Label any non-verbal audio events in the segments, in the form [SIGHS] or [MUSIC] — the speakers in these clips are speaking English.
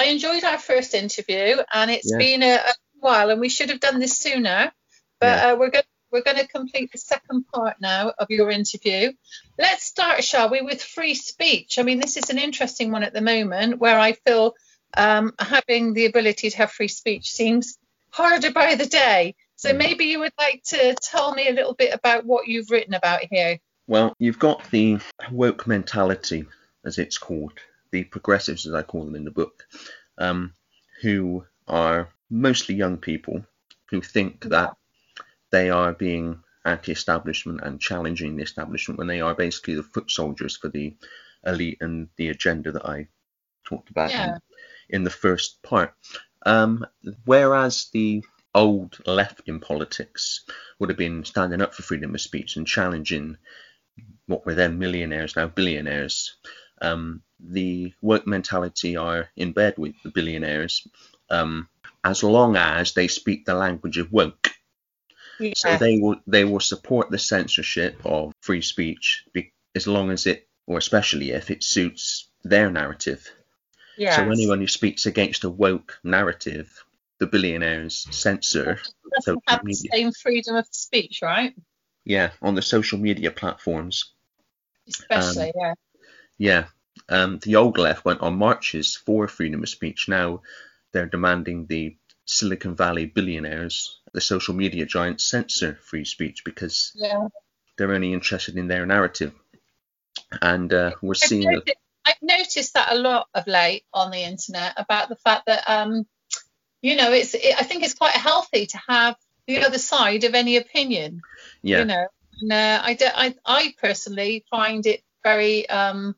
I enjoyed our first interview, and it's Yeah. been a, a while, and we should have done this sooner. But Yeah. uh, we're going we're going to complete the second part now of your interview. Let's start, shall we, with free speech? I mean, this is an interesting one at the moment, where I feel um, having the ability to have free speech seems harder by the day. So Mm. maybe you would like to tell me a little bit about what you've written about here. Well, you've got the woke mentality, as it's called, the progressives, as I call them in the book, um, who are mostly young people who think that they are being anti-establishment and challenging the establishment when they are basically the foot soldiers for the elite and the agenda that I talked about Yeah. in, in the first part. Um, whereas the old left in politics would have been standing up for freedom of speech and challenging what were then millionaires, now billionaires. Um, the woke mentality are in bed with the billionaires um, as long as they speak the language of woke. So they will they will support the censorship of free speech be, as long as it, or especially if it suits their narrative. Yes. So anyone who speaks against a woke narrative, the billionaires censor doesn't have the media. same freedom of speech, right? Yeah, on the social media platforms. Especially, yeah. Yeah, um, the old left went on marches for freedom of speech. Now they're demanding the Silicon Valley billionaires, the social media giants, censor free speech because Yeah. they're only interested in their narrative. And uh, we're I've seeing that. noticed, I've noticed that a lot of late on the internet about the fact that, um, you know, it's. It, I think it's quite healthy to have the other side of any opinion. Yeah, You know, and, uh, I, do, I, I personally find it very. Um,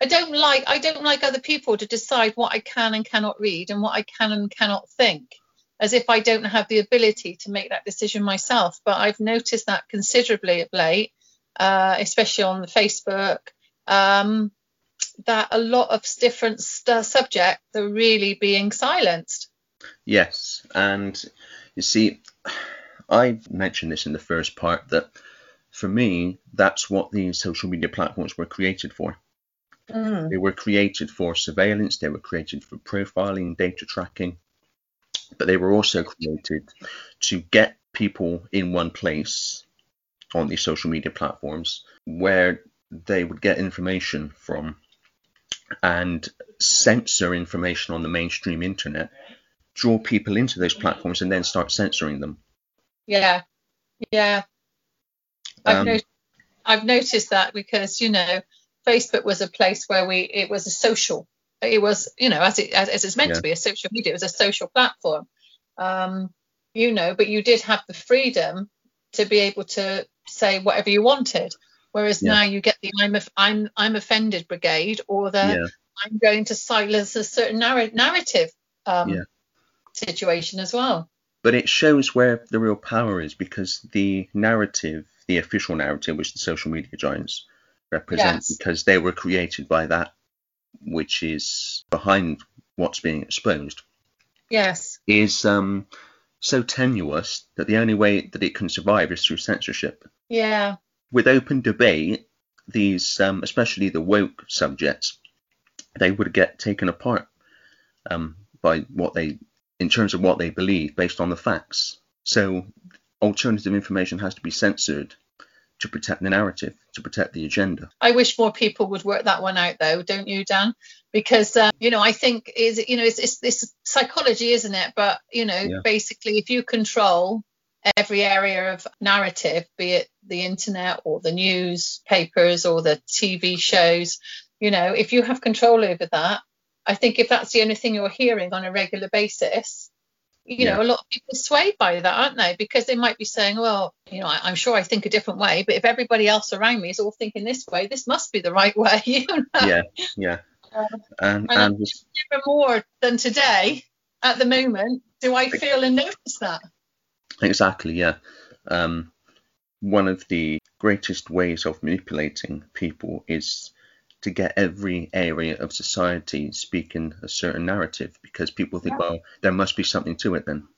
I don't like. I don't like other people to decide what I can and cannot read and what I can and cannot think, as if I don't have the ability to make that decision myself. But I've noticed that considerably of late, uh, especially on the Facebook, um, that a lot of different st- subjects are really being silenced. yes. And you see, I mentioned this in the first part that for me, that's what these social media platforms were created for. They were created for surveillance, they were created for profiling, data tracking, but they were also created to get people in one place on these social media platforms where they would get information from and censor information on the mainstream internet, draw people into those platforms, and then start censoring them. Yeah, yeah. I've, Um, not- I've noticed that because you know Facebook was a place where we it was a social it was you know as it as, as it's meant Yeah. to be a social media it was a social platform. Um you know but you did have the freedom to be able to say whatever you wanted. Whereas Yeah. now you get the I'm I'm I'm offended brigade or the Yeah, I'm going to silence a certain narr- narrative um situation as well. But it shows where the real power is because the narrative, the official narrative, which the social media giants represent, Yes. because they were created by that which is behind what's being exposed, yes is um, so tenuous that the only way that it can survive is through censorship. yeah With open debate, these, um, especially the woke subjects, they would get taken apart um, by what they, in terms of what they believe based on the facts. So alternative information has to be censored to protect the narrative, to protect the agenda. I wish more people would work that one out, though, don't you, Dan? Because uh, you know, I think is you know, it's, it's this psychology, isn't it? But you know, Yeah. basically, if you control every area of narrative, be it the internet or the newspapers or the TV shows, you know, if you have control over that, I think if that's the only thing you're hearing on a regular basis, you Yeah. know, a lot of people swayed by that, aren't they? Because they might be saying, well, you know, I, I'm sure I think a different way, but if everybody else around me is all thinking this way, this must be the right [LAUGHS] way. You know? Yeah, yeah. Um, And, and Never more than today, at the moment, do I feel and notice that. Exactly, yeah. Um, one of the greatest ways of manipulating people is to get every area of society speaking a certain narrative because people think, Yeah. well, there must be something to it then.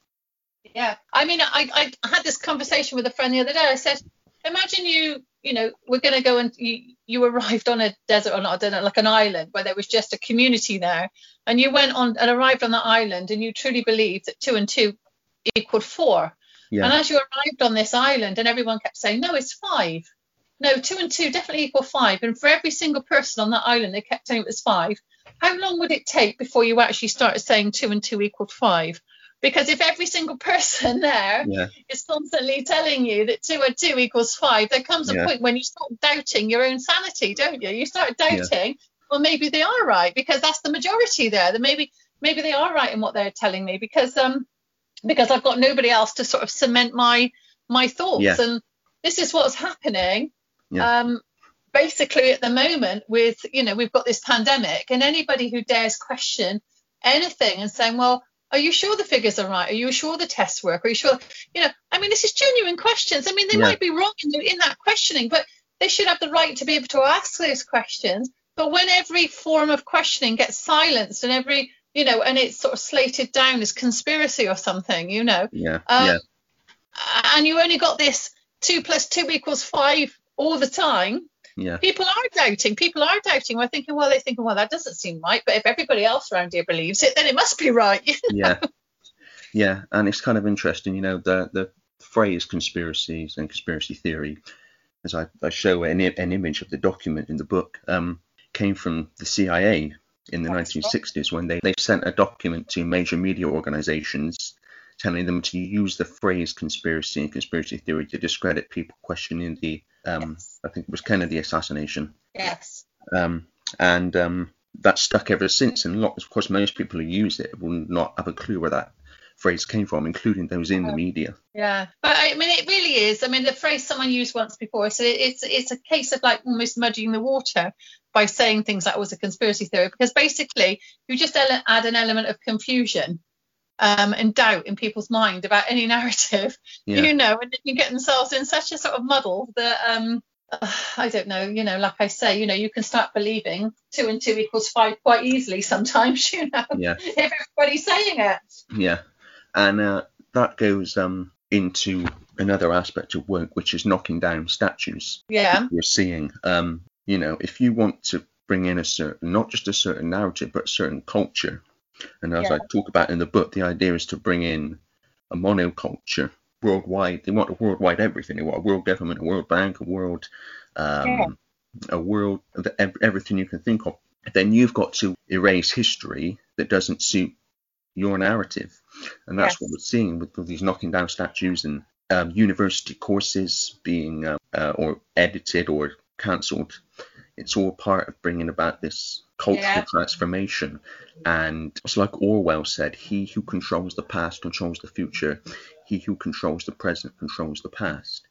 Yeah. I mean, I, I had this conversation with a friend the other day. I said, imagine you, you know, we're going to go and you, you arrived on a desert or not, I don't know, like an island where there was just a community there, and you went on and arrived on that island, and you truly believed that two and two equaled four. Yeah. And as you arrived on this island, and everyone kept saying, no, it's five. No, two and two definitely equal five. And for every single person on that island, they kept saying it was five. How long would it take before you actually started saying two and two equaled five? Because if every single [LAUGHS] person there yeah. is constantly telling you that two and two equals five, there comes a yeah. point when you start doubting your own sanity, don't you? You start doubting, yeah. well, maybe they are right because that's the majority there. That maybe maybe they are right in what they're telling me because um because I've got nobody else to sort of cement my my thoughts. And this is what's happening. Yeah. Um, basically at the moment with you know we've got this pandemic and anybody who dares question anything and saying well are you sure the figures are right are you sure the tests work are you sure you know i mean this is genuine questions i mean they yeah. might be wrong in, in that questioning but they should have the right to be able to ask those questions but when every form of questioning gets silenced and every you know, and it's sort of slated down as conspiracy or something, you know. Yeah. Um, yeah. And you only got this two plus two equals five all the time. Yeah. People are doubting. People are doubting. We're thinking, well, they're thinking, well, that doesn't seem right. But if everybody else around here believes it, then it must be right. You [LAUGHS] know? Yeah. Yeah. And it's kind of interesting, you know, the the phrase conspiracies and conspiracy theory, as I, I show an, an image of the document in the book, um, came from the CIA in the That's 1960s right. when they, they sent a document to major media organizations telling them to use the phrase conspiracy and conspiracy theory to discredit people questioning the, um, yes. I think it was Kennedy assassination. Yes. Um, and um, that's stuck ever since. And lot, of course, most people who use it will not have a clue where that phrase came from, including those in the media. Yeah, but I mean, it really is. I mean, the phrase someone used once before, so it's it's a case of like almost muddying the water by saying things like was a conspiracy theory, because basically you just add an element of confusion um, and doubt in people's mind about any [LAUGHS] narrative, yeah. you know, and then you get themselves in such a sort of muddle that um, uh, [SIGHS] I don't know, you know, like I say, you know, you can start believing two and two equals five quite easily [LAUGHS] sometimes, you know, yeah. [LAUGHS] if everybody's saying it. Yeah, and uh, that goes um, into another aspect of woke, which is knocking down statues. Yeah. We're seeing, um, you know, if you want to bring in a certain, not just a certain narrative, but a certain culture, and as yeah. I talk about in the book, the idea is to bring in a monoculture worldwide. They want a worldwide everything. They want a world government, a world bank, a world, um, yeah. a world, everything you can think of. Then you've got to erase history that doesn't suit your narrative. And that's yes. what we're seeing with, with, these knocking down statues and um, university courses being uh, uh, or edited or cancelled. It's all part of bringing about this cultural yeah. transformation. And it's like Orwell said, he who controls the past controls the future. He who controls the present controls the past.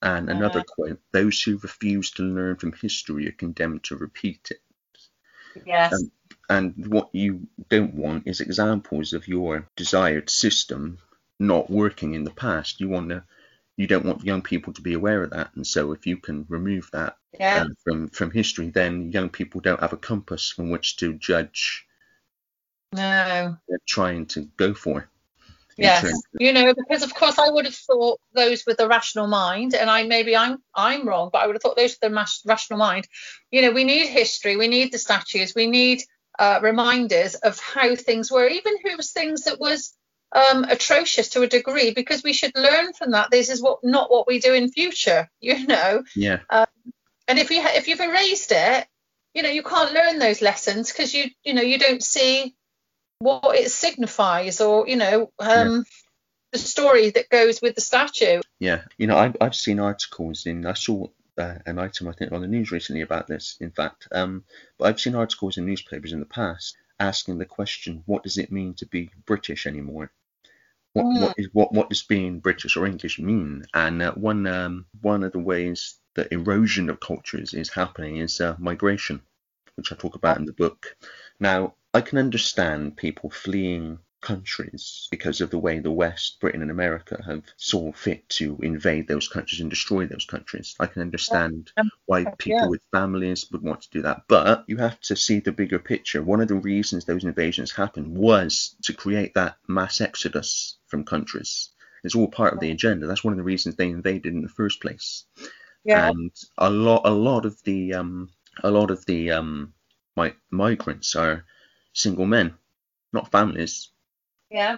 And another quote, those who refuse to learn from history are condemned to repeat it. Yes. Um, and what you don't want is examples of your desired system not working in the past. You want to you don't want young people to be aware of that. And so if you can remove that yeah. um, from from history, then young people don't have a compass from which to judge. No. They're trying to go for. Yes, you know, because of course I would have thought those with a rational mind, and I maybe I'm I'm wrong, but I would have thought those with a rational mind. You know, we need history, we need the statues, we need uh, reminders of how things were, even it was things that was um, atrocious to a degree, because we should learn from that. This is what not what we do in future, [LAUGHS] you know. Yeah. Um, and if you ha- if you've erased it, you know, you can't learn those lessons because you you know you don't see what it signifies or you know um, yeah. the story that goes with the statue. Yeah, you know, I've, I've seen articles in I saw uh, an item I think on the news recently about this. In fact, um, but I've seen articles in newspapers in the past asking the question, what does it mean to be British anymore? What, mm. what is what what does being British or English mean? And uh, one um, one of the ways that erosion of cultures is happening is uh, migration, which I talk about in the book. Now, I can understand people fleeing countries because of the way the West, Britain and America have saw fit to invade those countries and destroy those countries. I can understand why people yeah. with families would want to do that. But you have to see the bigger picture. One of the reasons those invasions happened was to create that mass exodus from countries. It's all part of the agenda. That's one of the reasons they invaded in the first place. Yeah. And a lot, a lot of the, um, a lot of the um, mi- migrants are single men, not families. Yeah.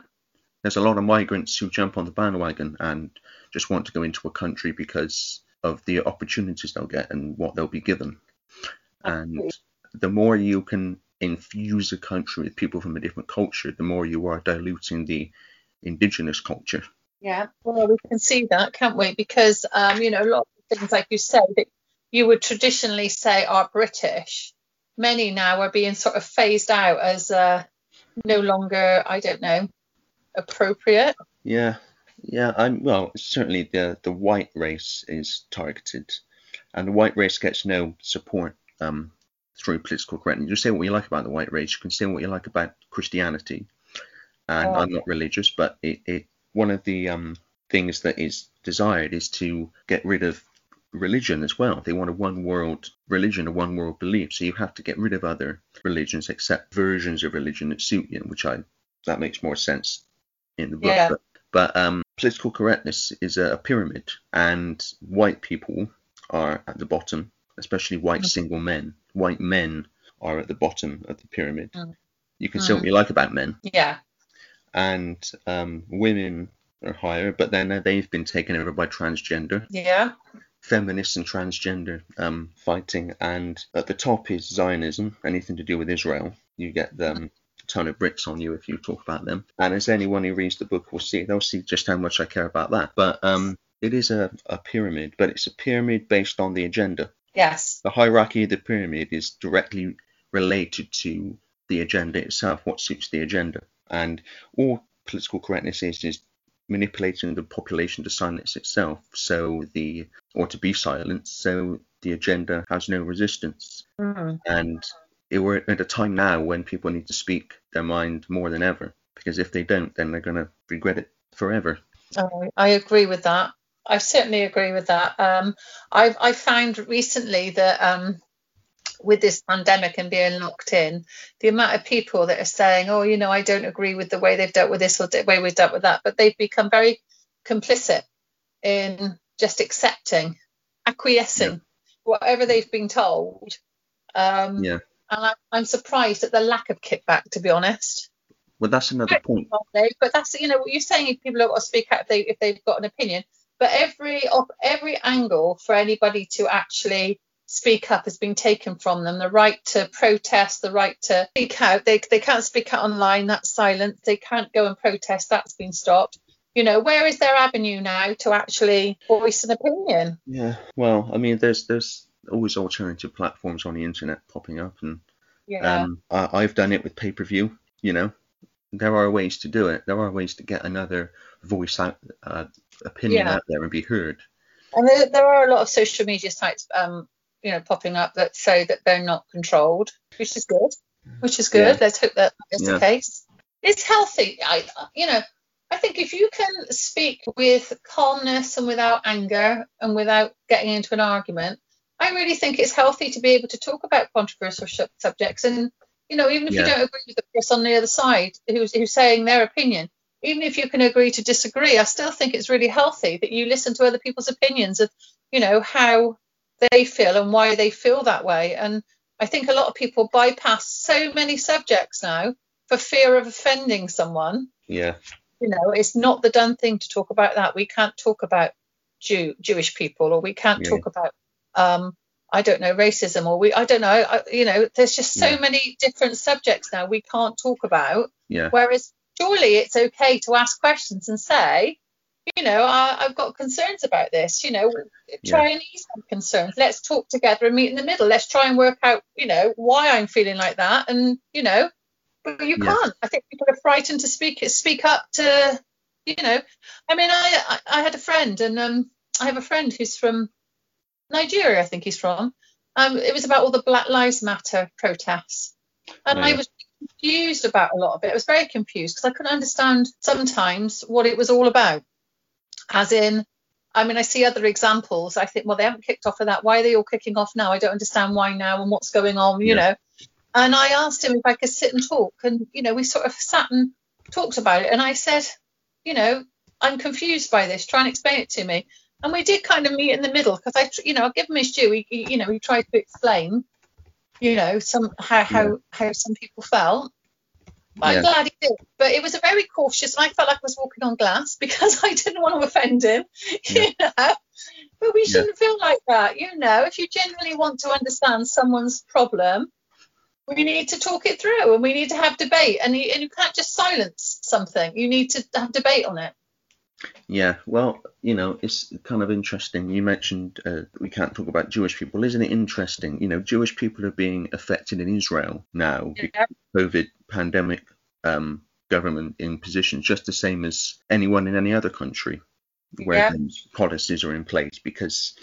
There's a lot of migrants who jump on the bandwagon and just want to go into a country because of the opportunities they'll get and what they'll be given. And the more you can infuse a country with people from a different culture, the more you are diluting the indigenous culture. Yeah, well, we can see that, can't we? Because, um, you know, a lot of things, like you said, that you would traditionally say are British, many now are being sort of phased out as uh, no longer, I don't know, appropriate. Yeah, yeah. I'm well. Certainly, the the white race is targeted, and the white race gets no support um, through political correctness. You say what you like about the white race. You can say what you like about Christianity, and Oh. I'm not religious, but it, it one of the um, things that is desired is to get rid of religion as well. They want a one world religion, a one world belief. So you have to get rid of other religions, except versions of religion that suit you, which I that makes more sense in the book. Yeah. But, but um, political correctness is a, pyramid, and white people are at the bottom, especially white Mm. single men. White men are at the bottom of the pyramid. Mm. You can say Mm. what you like about men, Yeah. and um, women are higher, but then they've been taken over by transgender, Yeah. Feminists and transgender um, fighting, and at the top is Zionism, anything to do with Israel. You get a ton of bricks on you if you talk about them, and as anyone who reads the book will see, they'll see just how much I care about that. But um, it is a, a pyramid, but it's a pyramid based on the agenda. Yes. The hierarchy of the pyramid is directly related to the agenda itself, what suits the agenda. And all political correctness is is manipulating the population to silence itself, so the or to be silenced, so the agenda has no resistance. Mm. And it, we're at a time now when people need to speak their mind more than ever, because if they don't, then they're going to regret it forever. Oh, I agree with that. I certainly agree with that. Um, I've I found recently that um, with this pandemic and being locked in, the amount of people that are saying, "Oh, you know, I don't agree with the way they've dealt with this or the way we've dealt with that," but they've become very complicit in just accepting, acquiescing, whatever they've been told. Um, Yeah. And I, I'm surprised at the lack of kickback, to be honest. Well, that's another point. But that's you know what you're saying. People have got to speak out if they if they've got an opinion. But every op- every angle for anybody to actually speak up has been taken from them. The right to protest, the right to speak out. They they can't speak out online. That's silent. They can't go and protest. That's been stopped. You know, where is their avenue now to actually voice an opinion? Yeah. Well, I mean, there's there's always alternative platforms on the internet popping up, and Yeah. um, I, I've done it with pay per view. You know, there are ways to do it. There are ways to get another voice out, uh, opinion Yeah. out there and be heard. And there, there are a lot of social media sites, um, you know, popping up that say that they're not controlled, which is good. Which is good. Yeah. Let's hope that is Yeah. the case. It's healthy. I, you know, I think if you can speak with calmness and without anger and without getting into an argument, I really think it's healthy to be able to talk about controversial sh- subjects. And you know, even if you don't agree with the person on the other side who's who's saying their opinion, even if you can agree to disagree, I still think it's really healthy that you listen to other people's opinions of, you know, how they feel and why they feel that way. And I think a lot of people bypass so many subjects now for fear of offending someone. Yeah. You know, it's not the done thing to talk about that. We can't talk about Jew, Jewish people, or we can't Yeah. talk about, um, I don't know, racism, or we, I don't know, I, you know, there's just so Yeah. many different subjects now we can't talk about. Yeah. Whereas surely it's okay to ask questions and say, you know, I, I've got concerns about this. You know, try and ease my concerns. Let's talk together and meet in the middle. Let's try and work out, you know, why I'm feeling like that. And you know, but you Yeah. can't. I think people are frightened to speak speak up to, you know. I mean, I I, I had a friend, and um, I have a friend who's from Nigeria. I think he's from. Um, it was about all the Black Lives Matter protests, and I Yeah. was confused about a lot of it. I was very confused because I couldn't understand sometimes what it was all about. As in, I mean, I see other examples. I think, well, they haven't kicked off for that. Why are they all kicking off now? I don't understand why now and what's going on, you Yeah. know. And I asked him if I could sit and talk, and you know, we sort of sat and talked about it. And I said, you know, I'm confused by this. Try and explain it to me. And we did kind of meet in the middle because I, you know, I give him his due. He, he, you know, he tried to explain, you know, some how how, how some people felt. But yeah. I'm glad he did. But it was a very cautious, and I felt like I was walking on glass [LAUGHS] because I didn't want to offend him. [LAUGHS] Yeah. You know, but we shouldn't feel like that. You know, if you genuinely want to understand someone's problem, we need to talk it through, and we need to have debate. And you, and you can't just silence something. You need to have debate on it. Yeah, well, you know, it's kind of interesting. You mentioned uh, we can't talk about Jewish people. Isn't it interesting? You know, Jewish people are being affected in Israel now yeah. COVID pandemic um, government in position, just the same as anyone in any other country where yeah. policies are in place because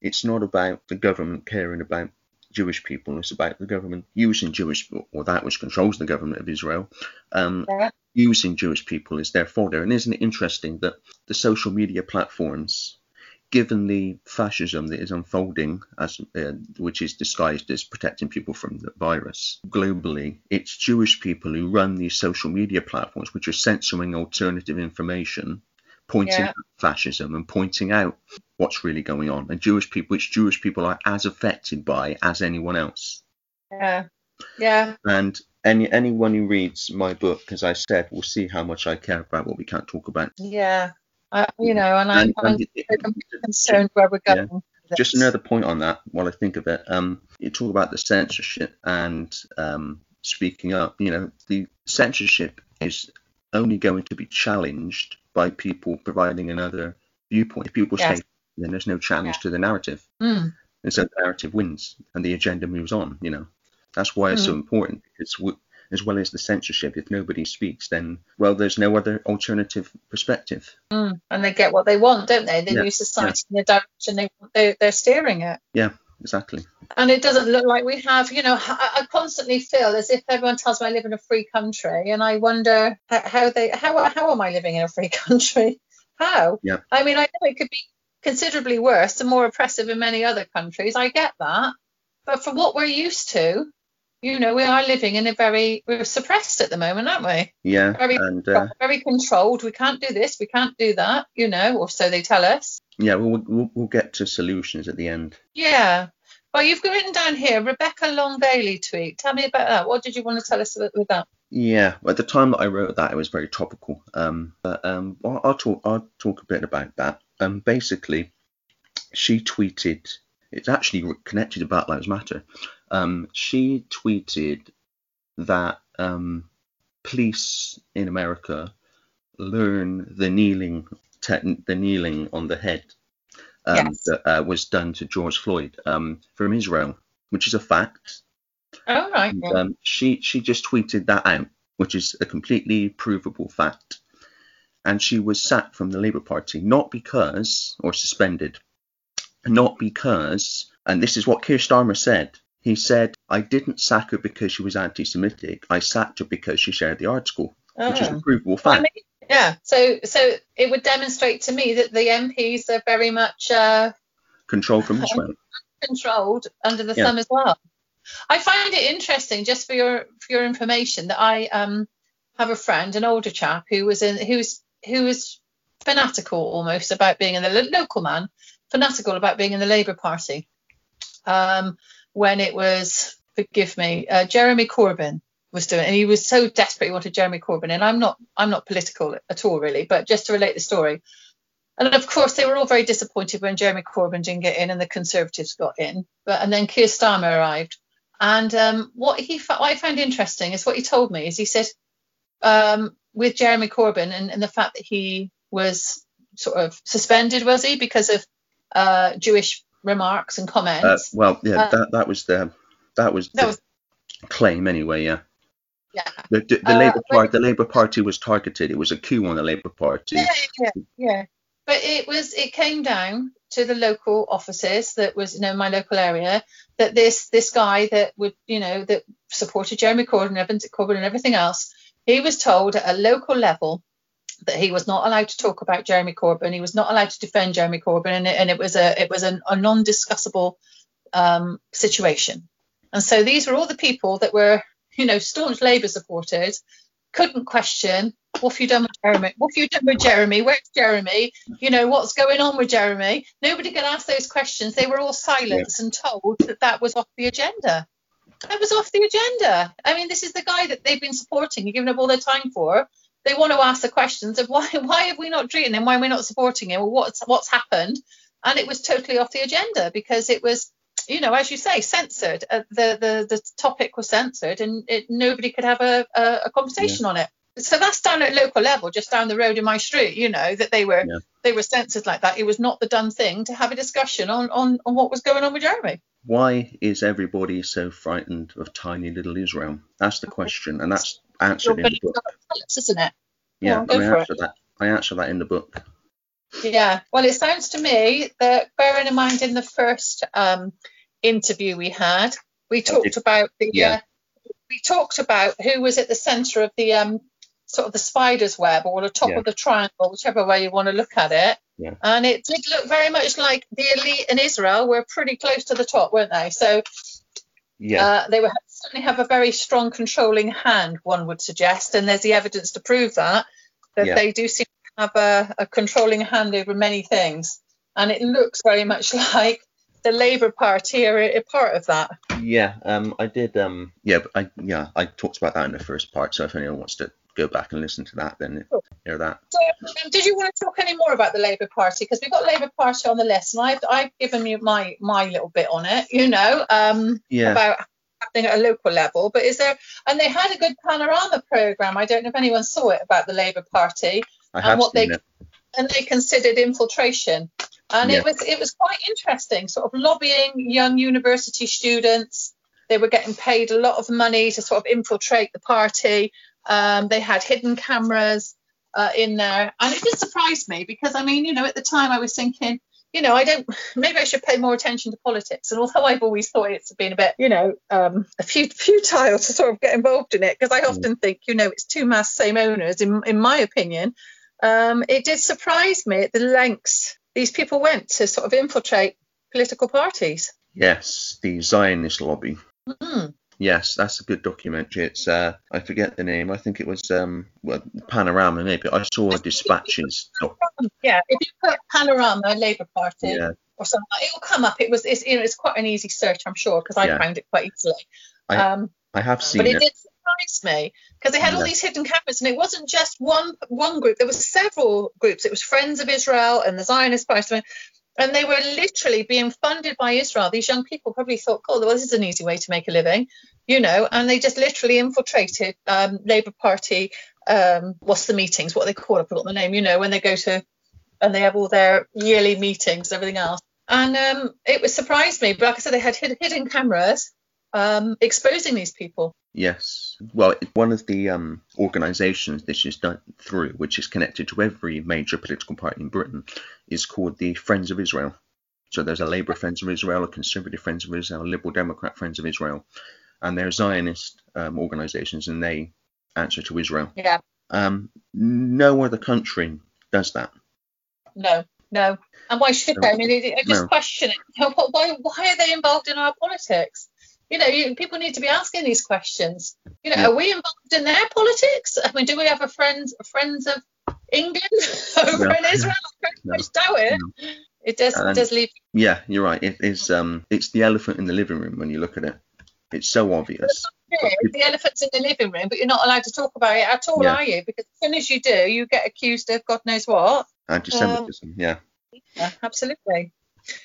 it's not about the government caring about Jewish people. It's about the government using Jewish, or that which controls the government of Israel, um, yeah. Using Jewish people as their fodder. And isn't it interesting that the social media platforms, given the fascism that is unfolding, as uh, which is disguised as protecting people from the virus globally, it's Jewish people who run these social media platforms, which are censoring alternative information pointing yeah. out fascism and pointing out what's really going on, and Jewish people, which Jewish people are as affected by as anyone else. Yeah, yeah. And any anyone who reads my book, as I said, will see how much I care about what we can't talk about. Yeah, uh, you know, and, and I'm, I'm concerned where we're going. Yeah. Just another point on that, while I think of it, um, you talk about the censorship and um, speaking up. You know, the censorship is only going to be challenged by people providing another viewpoint. If people yes. stay, then there's no challenge yeah. to the narrative. Mm. And so the narrative wins and the agenda moves on, you know. That's why it's mm. so important because as well as the censorship, if nobody speaks, then, well, there's no other alternative perspective. Mm. And they get what they want, don't they? They yeah. move society yeah. in the direction they want, they, they're steering it. Yeah, exactly. And it doesn't look like we have, you know, I, constantly feel as if everyone tells me I live in a free country, and I wonder how, how they, how, how am I living in a free [LAUGHS] country? How? Yeah. I mean, I know it could be considerably worse and more oppressive in many other countries. I get that, but for what we're used to, you know, we are living in a very we're suppressed at the moment, aren't we? Yeah. Very and, uh, very controlled. We can't do this. We can't do that. You know, or so they tell us. Yeah, we'll, we'll, we'll get to solutions at the end. Yeah. Well, you've written down here Rebecca Long Bailey tweet. Tell me about that. What did you want to tell us with that? Yeah, at the time that I wrote that, it was very topical. Um, but um, I'll, I'll talk. I'll talk a bit about that. Um, basically, she tweeted. It's actually connected to Black Lives Matter. Um, she tweeted that um, police in America learn the kneeling, te- the kneeling on the head um, yes. that uh, was done to George Floyd um, from Israel, which is a fact. Oh right. And, um, she she just tweeted that out, which is a completely provable fact, and she was sacked from the Labour Party not because or suspended, not because, and this is what Keir Starmer said. He said, I didn't sack her because she was anti Semitic. I sacked her because she shared the article, oh. which is a oh. provable fact. I mean, yeah, so so it would demonstrate to me that the MPs are very much uh, controlled from Israel. [LAUGHS] Controlled under the yeah. thumb as well. I find it interesting, just for your for your information, that I um have a friend, an older chap, who was in who's who was fanatical almost about being in the local man, fanatical about being in the Labour Party. Um, when it was, forgive me, uh, Jeremy Corbyn was doing, and he was so desperate he wanted Jeremy Corbyn. And I'm not, I'm not political at all really, but just to relate the story. And of course, they were all very disappointed when Jeremy Corbyn didn't get in and the Conservatives got in. But and then Keir Starmer arrived. And um, what he what I found interesting is what he told me is he said um, with Jeremy Corbyn and, and, the fact that he was sort of suspended, was he, because of uh, Jewish remarks and comments? Uh, well, yeah, uh, that that was the that was that the was, claim anyway. Yeah. Yeah. The, the, the uh, Labour Party, the Labour Party was targeted. It was a coup on the Labour Party. Yeah, yeah, yeah. But it was, it came down to the local offices that was, you know, my local area, that this this guy that would, you know, that supported Jeremy Corbyn Corbyn and everything else, he was told at a local level that he was not allowed to talk about Jeremy Corbyn. He was not allowed to defend Jeremy Corbyn, and it, and it was a it was a, a non-discussable um, situation. And so these were all the people that were you know, staunch Labour supporters couldn't question what have you done with Jeremy? What have you done with Jeremy? Where's Jeremy? You know, what's going on with Jeremy? Nobody could ask those questions. They were all silenced yeah. and told that that was off the agenda. That was off the agenda. I mean, this is the guy that they've been supporting and giving up all their time for. They want to ask the questions of why [LAUGHS] why have we not treated him? Why are we not supporting him? Well, what's what's happened? And it was totally off the agenda because it was you know, as you say, censored. Uh, the, the the topic was censored, and it, nobody could have a, a, a conversation yeah. on it. So that's down at local level, just down the road in my street. You know that they were yeah. they were censored like that. It was not the done thing to have a discussion on on on what was going on with Jeremy. Why is everybody so frightened of tiny little Israel? That's the question, and that's answered in the book. Isn't it? Yeah, I answer that. I answer that in the book. Yeah, well, it sounds to me that bearing in mind in the first um, interview we had, we talked about the yeah. uh, we talked about who was at the centre of the um, sort of the spider's web or the top yeah. of the triangle, whichever way you want to look at it. Yeah. And it did look very much like the elite in Israel were pretty close to the top, weren't they? So yeah, uh, they were certainly have a very strong controlling hand, one would suggest, and there's the evidence to prove that that yeah. they do seem to have a, a controlling hand over many things, and it looks very much [LAUGHS] like the Labour Party are a part of that. Yeah, um, I did. Um, yeah, I yeah, I talked about that in the first part. So if anyone wants to go back and listen to that, then cool. hear that. So, um, did you want to talk any more about the Labour Party? Because we've got Labour Party on the list, and I've I've given you my my little bit on it. You know, um, yeah. about happening at a local level. But is there? And they had a good panorama program. I don't know if anyone saw it about the Labour Party and what they it. and they considered infiltration and yeah. it was it was quite interesting, sort of lobbying young university students. They were getting paid a lot of money to sort of infiltrate the party. Um, they had hidden cameras uh, in there, and it did surprise me because I mean, you know, at the time I was thinking, you know, I don't. Maybe I should pay more attention to politics. And although I've always thought it's been a bit, you know, um, a few futile to sort of get involved in it, because I often mm. think, you know, it's two mass same owners. In in my opinion, um, it did surprise me at the lengths these people went to sort of infiltrate political parties. Yes, the Zionist lobby. Mm-hmm. Yes, that's a good documentary. It's uh, I forget the name. I think it was um, well, Panorama maybe. I saw dispatches. Yeah, if you put Panorama Labour Party yeah. or something, it'll come up. It was it's you know it's quite an easy search, I'm sure, because I yeah. found it quite easily. I, um, I have seen but it. But it did surprise me because they had yeah. all these hidden cameras, and it wasn't just one one group. There were several groups. It was Friends of Israel and the Zionist Party, and they were literally being funded by Israel. These young people probably thought, "Oh, well, this is an easy way to make a living," you know, and they just literally infiltrated um, Labour Party. Um, what's the meetings? What they call? I forgot the name. You know, when they go to and they have all their yearly meetings, everything else. And um, it was surprised me, but like I said, they had hidden cameras um, exposing these people. Yes. Well, one of the um, organisations this is done through, which is connected to every major political party in Britain, is called the Friends of Israel. So there's a Labour Friends of Israel, a Conservative Friends of Israel, a Liberal Democrat Friends of Israel, and they're Zionist um, organisations, and they answer to Israel. Yeah. Um, no other country does that. No, no. And why should they? I mean, I just no. question it. [LAUGHS] Why, why are they involved in our politics? You know, you, people need to be asking these questions. You know, yeah. are we involved in their politics? I mean, do we have a friends friends of England [LAUGHS] over no. in Israel? [LAUGHS] No. Doubt it. No. It does does leave. Yeah, you're right. It is. Um, it's the elephant in the living room when you look at it. It's so obvious. It's the elephant's in the living room, but you're not allowed to talk about it at all, yeah. are you? Because as soon as you do, you get accused of God knows what. Anti-Semitism. Um, yeah. Yeah, absolutely.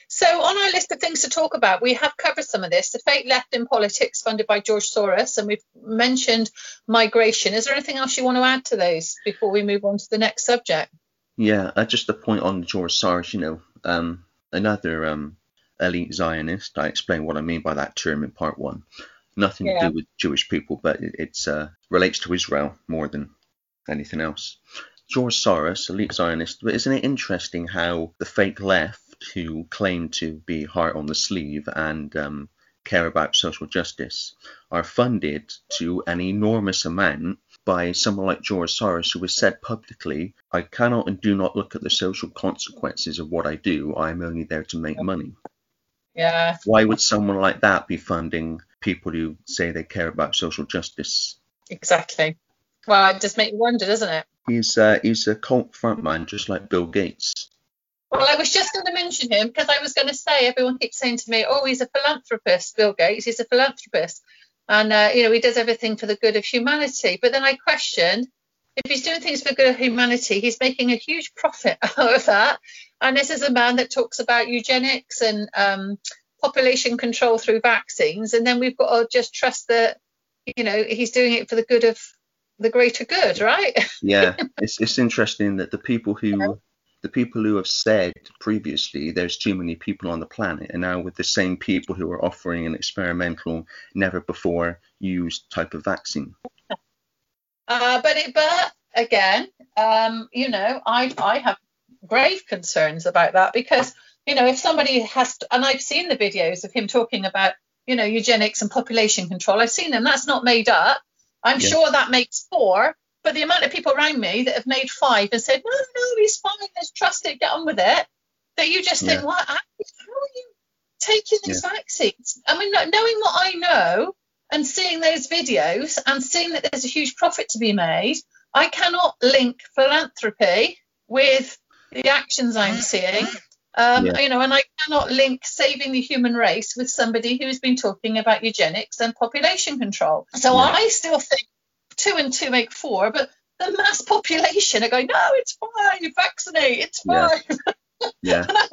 So, on our list of things to talk about, we have covered some of this. The fake left in politics, funded by George Soros, and we've mentioned migration. Is there anything else you want to add to those before we move on to the next subject? Yeah, uh, just a point on George Soros. You know, um, another um, elite Zionist. I explained what I mean by that term in part one. Nothing yeah. to do with Jewish people, but it it's, uh, relates to Israel more than anything else. George Soros, elite Zionist, but isn't it interesting how the fake left who claim to be heart on the sleeve and um, care about social justice are funded to an enormous amount by someone like George Soros, who has said publicly, I cannot and do not look at the social consequences of what I do. I am only there to make money. Yeah. Why would someone like that be funding people who say they care about social justice? Exactly. Well, it just makes you wonder, doesn't it? He's uh, he's a cult frontman, just like Bill Gates. Well, I was just going to mention him because I was going to say everyone keeps saying to me, "Oh, he's a philanthropist, Bill Gates. He's a philanthropist, and uh, you know he does everything for the good of humanity." But then I questioned if he's doing things for the good of humanity, he's making a huge profit [LAUGHS] out of that. And this is a man that talks about eugenics and um, population control through vaccines, and then we've got to just trust that you know he's doing it for the good of the greater good, right? yeah, it's it's interesting that the people who [LAUGHS] the people who have said previously there's too many people on the planet, and now with the same people who are offering an experimental, never before used type of vaccine. Uh, but it, but again, um, you know, I I have grave concerns about that because you know if somebody has, to, and I've seen the videos of him talking about you know eugenics and population control. I've seen them. That's not made up. I'm yeah. sure that makes four, but the amount of people around me that have made five and said, no, no, he's fine, let's trust it, get on with it, that you just think, yeah. what? How are you taking these yeah. vaccines? I mean, knowing what I know and seeing those videos and seeing that there's a huge profit to be made, I cannot link philanthropy with the actions I'm seeing. Um, yeah. You know, and I cannot link saving the human race with somebody who's been talking about eugenics and population control. So yeah. I still think two and two make four, but the mass population are going, no, it's fine, you vaccinate, it's fine. [LAUGHS] Yeah. yeah.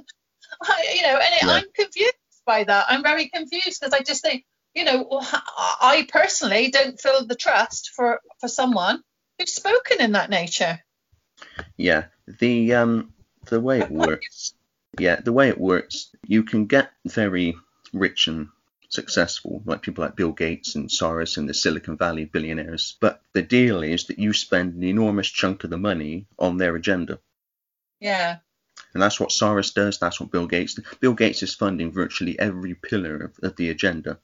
I, you know, and it, yeah. I'm confused by that. I'm very confused because I just think, you know, I personally don't feel the trust for for someone who's spoken in that nature. Yeah, the um the way it [LAUGHS] works. yeah, the way it works, you can get very rich and successful, like people like Bill Gates and Soros and the Silicon Valley billionaires. But the deal is that you spend an enormous chunk of the money on their agenda. Yeah. And that's what Soros does. That's what Bill Gates does. Bill Gates is funding virtually every pillar of, of the agenda.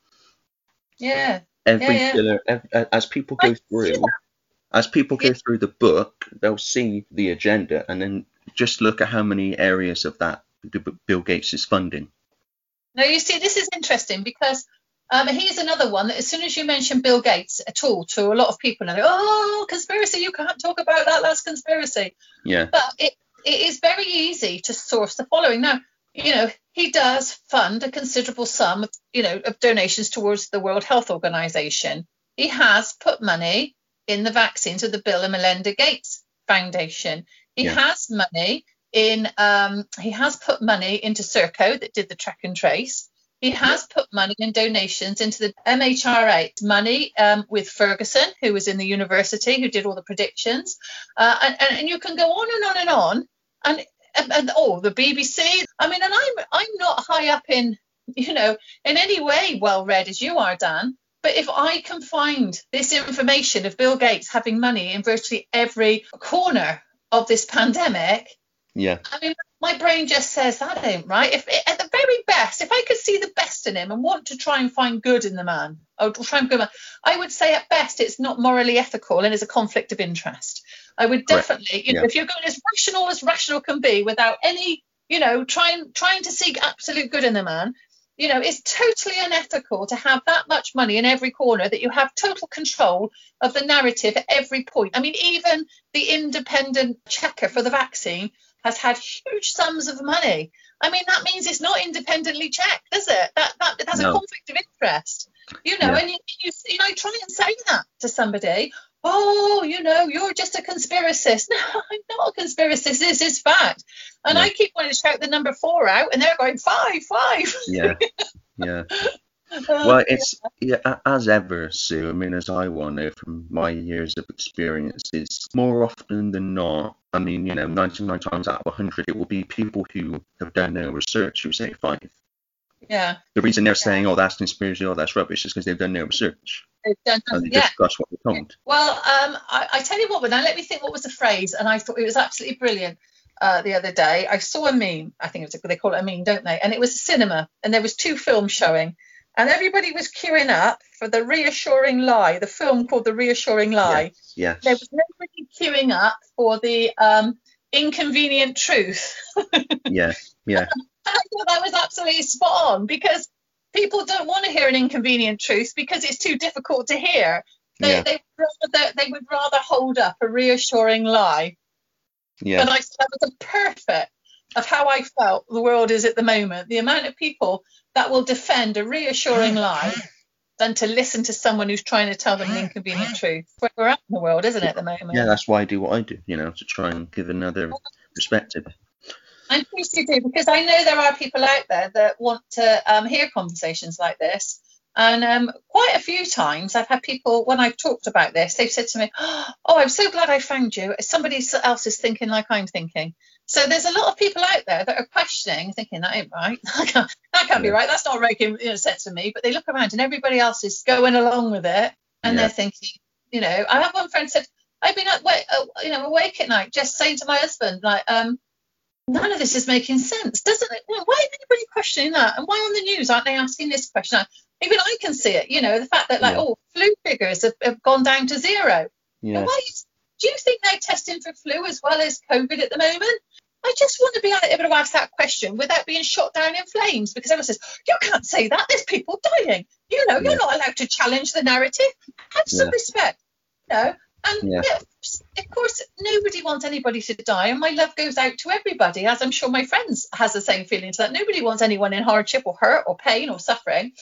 Yeah. Every yeah, yeah. pillar, every, as people go through, as people go through the book, they'll see the agenda and then just look at how many areas of that Bill Gates is funding. Now, you see, this is interesting because um, here's another one that as soon as you mention Bill Gates at all to a lot of people, and they oh, conspiracy, you can't talk about that, that's conspiracy. Yeah. But it, it is very easy to source the following. Now, you know, he does fund a considerable sum, of, you know, of donations towards the World Health Organization. He has put money in the vaccines of the Bill and Melinda Gates Foundation. He yeah. has money in um, he has put money into Serco that did the track and trace. He has put money and donations into the MHRA, money um, with Ferguson, who was in the university, who did all the predictions. Uh, and, and, you can go on and on and on. And, and, and, oh, the BBC. I mean, and I'm I'm not high up in, you know, in any way well read as you are, Dan. But if I can find this information of Bill Gates having money in virtually every corner of this pandemic, yeah. I mean, my brain just says that ain't right. If at the very best, if I could see the best in him and want to try and find good in the man, or try and good I would say at best it's not morally ethical and is a conflict of interest. I would definitely, you know, if you're going as rational as rational can be without any, you know, trying trying to seek absolute good in the man, you know, it's totally unethical to have that much money in every corner that you have total control of the narrative at every point. I mean, even the independent checker for the vaccine has had huge sums of money. I mean, that means it's not independently checked, does it? That that that's no. a conflict of interest. You know, yeah. and you, you you know try and say that to somebody. Oh, you know, you're just a conspiracist. [LAUGHS] No, I'm not a conspiracist. This is fact. And yeah. I keep wanting to shout the number four out, and they're going five, five. Yeah, [LAUGHS] yeah. Well, [LAUGHS] it's yeah, as ever, Sue. I mean, as I want to know from my years of experience, is more often than not. I mean, you know, 99 times out of 100, it will be people who have done no research who say five. Yeah. The reason they're yeah. saying, "Oh, that's conspiracy," "Oh, that's rubbish," is because they've done no research. They've done, and they yeah. discuss what they're told. Well, um, I, I, tell you what, now let me think. What was the phrase? And I thought it was absolutely brilliant. Uh, the other day, I saw a meme. I think it was a, they call it a meme, don't they? And it was a cinema, and there was two films showing, and everybody was queuing up for the reassuring lie, the film called The Reassuring Lie. Yes. yes. There was nobody queuing up for the um, inconvenient truth. [LAUGHS] yeah, yeah. I thought that was absolutely spot on because people don't want to hear an inconvenient truth because it's too difficult to hear. They, Yeah. they, would rather, they would rather hold up a reassuring lie. Yeah. And I said that was a perfect of how I felt the world is at the moment. The amount of people that will defend a reassuring lie than to listen to someone who's trying to tell them the inconvenient truth. Where we're at in the world, isn't it, at the moment? Yeah, that's why I do what I do, you know, to try and give another perspective. I'm pleased you do because I know there are people out there that want to um, hear conversations like this. And um, quite a few times I've had people, when I've talked about this, they've said to me, Oh, I'm so glad I found you. Somebody else is thinking like I'm thinking. So there's a lot of people out there that are questioning, thinking that ain't right. [LAUGHS] that can't, that can't be right. That's not making you know, sense to me. But they look around and everybody else is going along with it. And Yeah. they're thinking, you know, I have one friend said, I've been awake, uh, you know, awake at night just saying to my husband, like, um, none of this is making sense, doesn't it? Why is anybody questioning that? And why on the news aren't they asking this question? Even I can see it, you know, the fact that like, Yeah. oh, flu figures have, have gone down to zero. Yeah. Why is, do you think they're testing for flu as well as COVID at the moment? I just want to be able to ask that question without being shot down in flames because everyone says, you can't say that, there's people dying. You know, you're not allowed to challenge the narrative. Have some Yeah. respect. You know, and Yeah. yeah, of course, nobody wants anybody to die, and my love goes out to everybody, as I'm sure my friends has the same feeling to that. Nobody wants anyone in hardship or hurt or pain or suffering.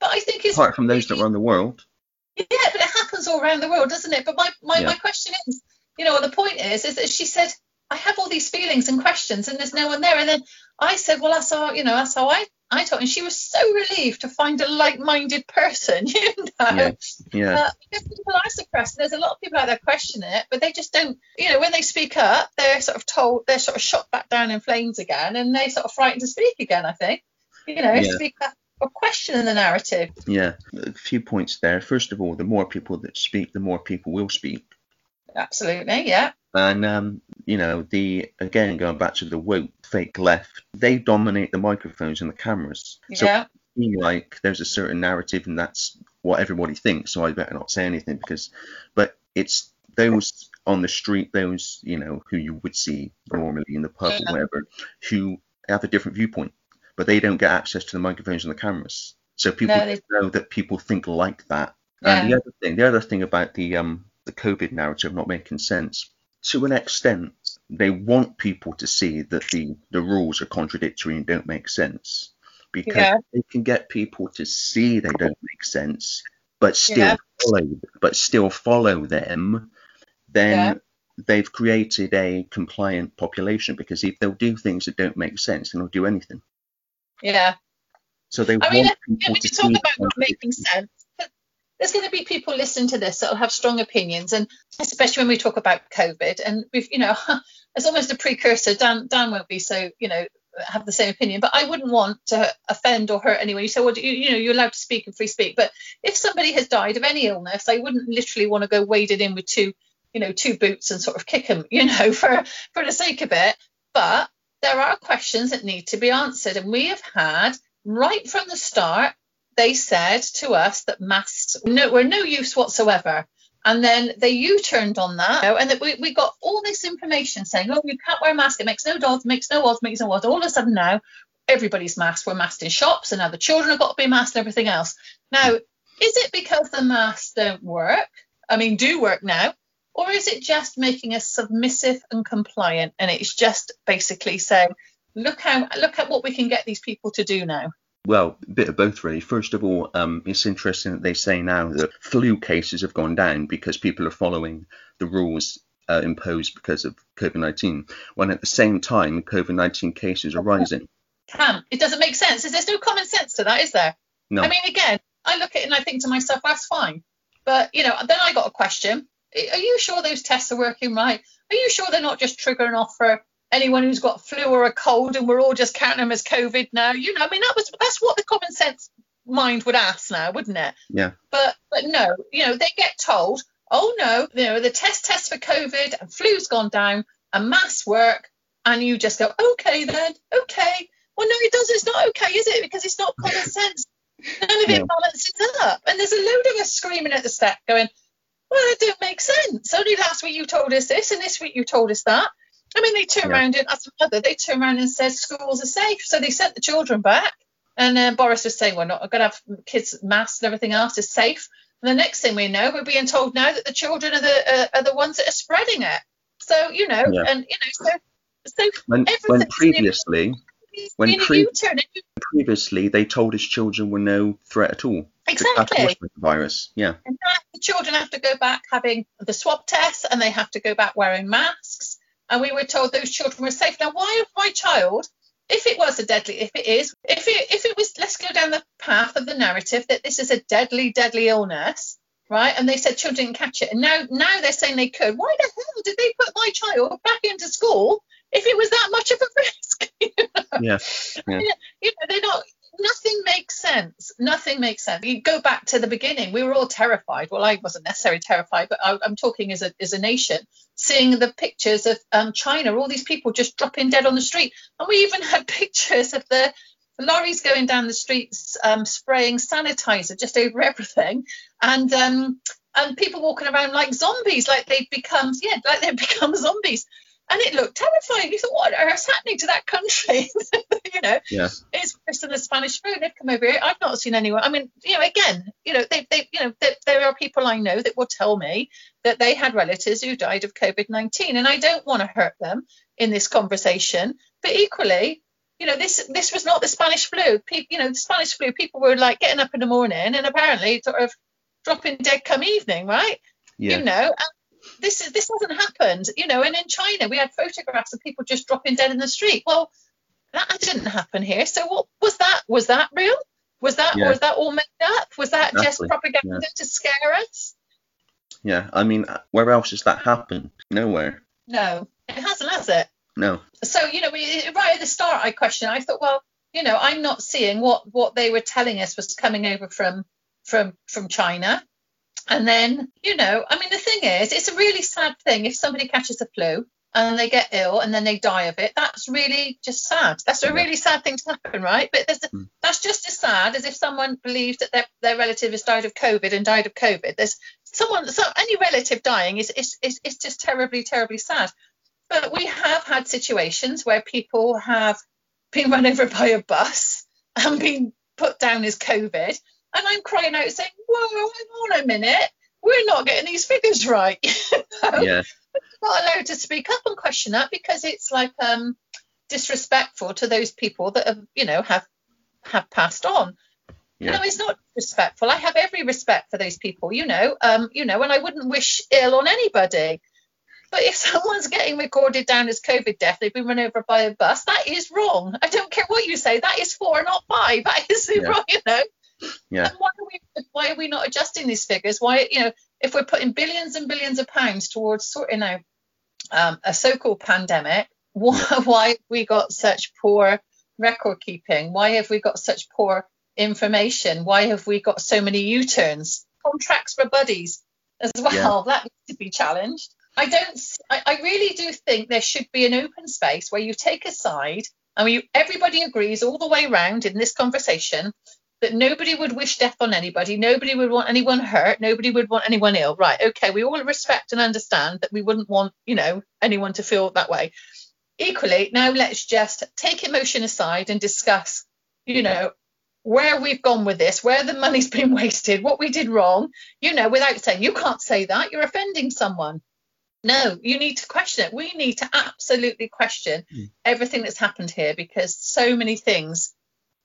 But I think it's Apart from those that run the world. yeah, but it happens all around the world, doesn't it? But my, my, Yeah. my question is, you know, the point is, is that she said, I have all these feelings and questions and there's no one there. And then I said, well, that's how, you know, that's how I, I taught. And she was so relieved to find a like-minded person, [LAUGHS] you know. Yeah. Yeah. Uh, because people are suppressed. There's a lot of people out there question it, but they just don't, you know, when they speak up, they're sort of told, they're sort of shot back down in flames again and they're sort of frightened to speak again, I think. You know, Yeah. speak up or question the narrative. Yeah. A few points there. First of all, the more people that speak, the more people will speak. Absolutely, yeah. And um, you know, the again going back to the woke fake left, they dominate the microphones and the cameras. So Yeah. like there's a certain narrative and that's what everybody thinks so i better not say anything because but it's those on the street those you know who you would see normally in the pub Yeah. or whatever who have a different viewpoint but they don't get access to the microphones and the cameras so people No, they- know that people think like that Yeah. and the other thing the other thing about the um the covid narrative not making sense to an extent they want people to see that the the rules are contradictory and don't make sense because Yeah. they can get people to see they don't make sense, but still Yeah. follow, but still follow them. Then they've created a compliant population because if they'll do things that don't make sense, then they'll do anything. Yeah. So they I mean, want when you talk about not making sense, there's going to be people listening to this that will have strong opinions, and especially when we talk about COVID, and we've, you know, [LAUGHS] it's almost a precursor. Dan, Dan won't be so, you know, have the same opinion, but I wouldn't want to offend or hurt anyone. You say, well, you, you know, you're allowed to speak and free speak, but if somebody has died of any illness, I wouldn't literally want to go waded in with two, you know, two boots and sort of kick them, you know, [LAUGHS] for for the sake of it. But there are questions that need to be answered, and we have had right from the start they said to us that masks no, were no use whatsoever. And then they U-turned on that, and that we, we got all this information saying, "Oh, you can't wear a mask. It makes no odds, makes no odds, makes no odds." All of a sudden now, everybody's masked. We're masked in shops, and now the children have got to be masked and everything else. Now, is it because the masks don't work? I mean, do work now, or is it just making us submissive and compliant? And it's just basically saying, "Look how look at what we can get these people to do now." Well, a bit of both, really. First of all, um, it's interesting that they say now that flu cases have gone down because people are following the rules uh, imposed because of COVID 19, when at the same time, COVID 19 cases are rising. can. It doesn't make sense. There's no common sense to that, is there? No. I mean, again, I look at it and I think to myself, that's fine. But, you know, then I got a question. Are you sure those tests are working right? Are you sure they're not just triggering off for anyone who's got flu or a cold and we're all just counting them as COVID now? You know, I mean, that was that's what the common sense mind would ask now, wouldn't it? Yeah. But but no, you know, they get told, oh no, you know, the test test for COVID and flu's gone down and mass work, and you just go, okay then, okay. Well, no, it doesn't. It's not okay, is it? Because it's not common [LAUGHS] sense. None of it No. balances up. And there's a load of us screaming at the step, going, well, that don't make sense. Only last week you told us this, and this week you told us that. I mean, they turn Yeah. around and as a mother, they turn around and said schools are safe, so they sent the children back. And uh, Boris was saying, we're not going to have kids masked and everything else is safe. And the next thing we know, we're being told now that the children are the uh, are the ones that are spreading it. So you know, yeah. and you know, so so when, when previously when pre- previously they told us children were no threat at all. Exactly. The virus. Yeah. In fact, the children have to go back having the swab test and they have to go back wearing masks. And we were told those children were safe. Now, why have my child, if it was a deadly, if it is, if it if it was, let's go down the path of the narrative that this is a deadly, deadly illness, right? And they said children didn't catch it, and now now they're saying they could. Why the hell did they put my child back into school if it was that much of a risk. [LAUGHS] you know? yeah. yeah. You know, they're not. Nothing makes sense. Nothing makes sense. You go back to the beginning. We were all terrified. Well, I wasn't necessarily terrified, but I, am talking as a as a nation, seeing the pictures of um, China, all these people just dropping dead on the street, and we even [LAUGHS] had pictures of the lorries going down the streets um, spraying sanitizer just over everything, and um, and people walking around like zombies, like they've become yeah, like they've become [LAUGHS] zombies and it looked terrifying. You thought, what on earth's happening to that country? [LAUGHS] [LAUGHS] you know, yeah. it's worse than the Spanish flu. They've come over here. I've not seen anyone. I mean, you know, again, you know, they, they, you know, they, there are people I know that will tell me that they had relatives who died of COVID-19, and I don't want to hurt them in this conversation. But equally, you know, this this was not the Spanish flu. People, you know, the Spanish flu. People were like getting up in the morning and apparently sort of dropping dead come evening, right? Yeah. You know, and this is this hasn't happened, you know. And in China, we had photographs of people just dropping dead in the street. Well, that didn't happen here. So what was that? Was that real? Was that yeah. was that all made up? Was that exactly. just propaganda yeah. to scare us? Yeah, I mean, where else has that happened? Nowhere. No, it hasn't, has it? No. So you know, we, right at the start, I questioned. I thought, well, you know, I'm not seeing what what they were telling us was coming over from from from China. And then, you know, I mean, the thing is, it's a really sad thing if somebody catches the flu and they get ill and then they die of it. That's really just sad. That's a really sad thing to happen, right? But a, mm. that's just as sad as if someone believes that their, their relative has died of COVID and died of COVID. There's someone, so any relative dying is, is, is, is just terribly, terribly sad. But we have had situations where people have been run over by a bus and been put down as COVID and I'm crying out saying, whoa, hang on a minute, we're not getting these figures right. [LAUGHS] Yeah. not allowed to speak up and question that because it's like um, disrespectful to those people that have, you know, have have passed on. Yeah. No, it's not respectful. I have every respect for those people, you know, um, you know, and I wouldn't wish ill on anybody. But if [LAUGHS] someone's getting recorded down as COVID death, they've been run over by a bus, that is wrong. I don't care what you say, that is four, not five. [LAUGHS] That is yeah. wrong, you know. Yeah. And why are we why are we not adjusting these figures? Why you know if we're putting billions and billions of pounds towards sorting out um, a so-called pandemic, why [LAUGHS] why have we got such poor record keeping? Why have we got such poor information? Why have we got so many U-turns? Contracts for buddies as well. Yeah. [LAUGHS] That needs to be challenged. I don't. I, I, really do think there should be an open space where you take a side and you, everybody agrees all the way around in this conversation that nobody would wish death on anybody, nobody would want anyone hurt, nobody would want anyone ill. Right, okay, we all respect and understand that we wouldn't want, you know, anyone to feel that way. Equally, now let's just take emotion aside and discuss, you know, where we've gone with this, where the money's [LAUGHS] been wasted, what we did wrong, you know, without saying, you can't say that, you're offending someone. No, you need to question it. We need to absolutely question mm. everything that's happened here because so many things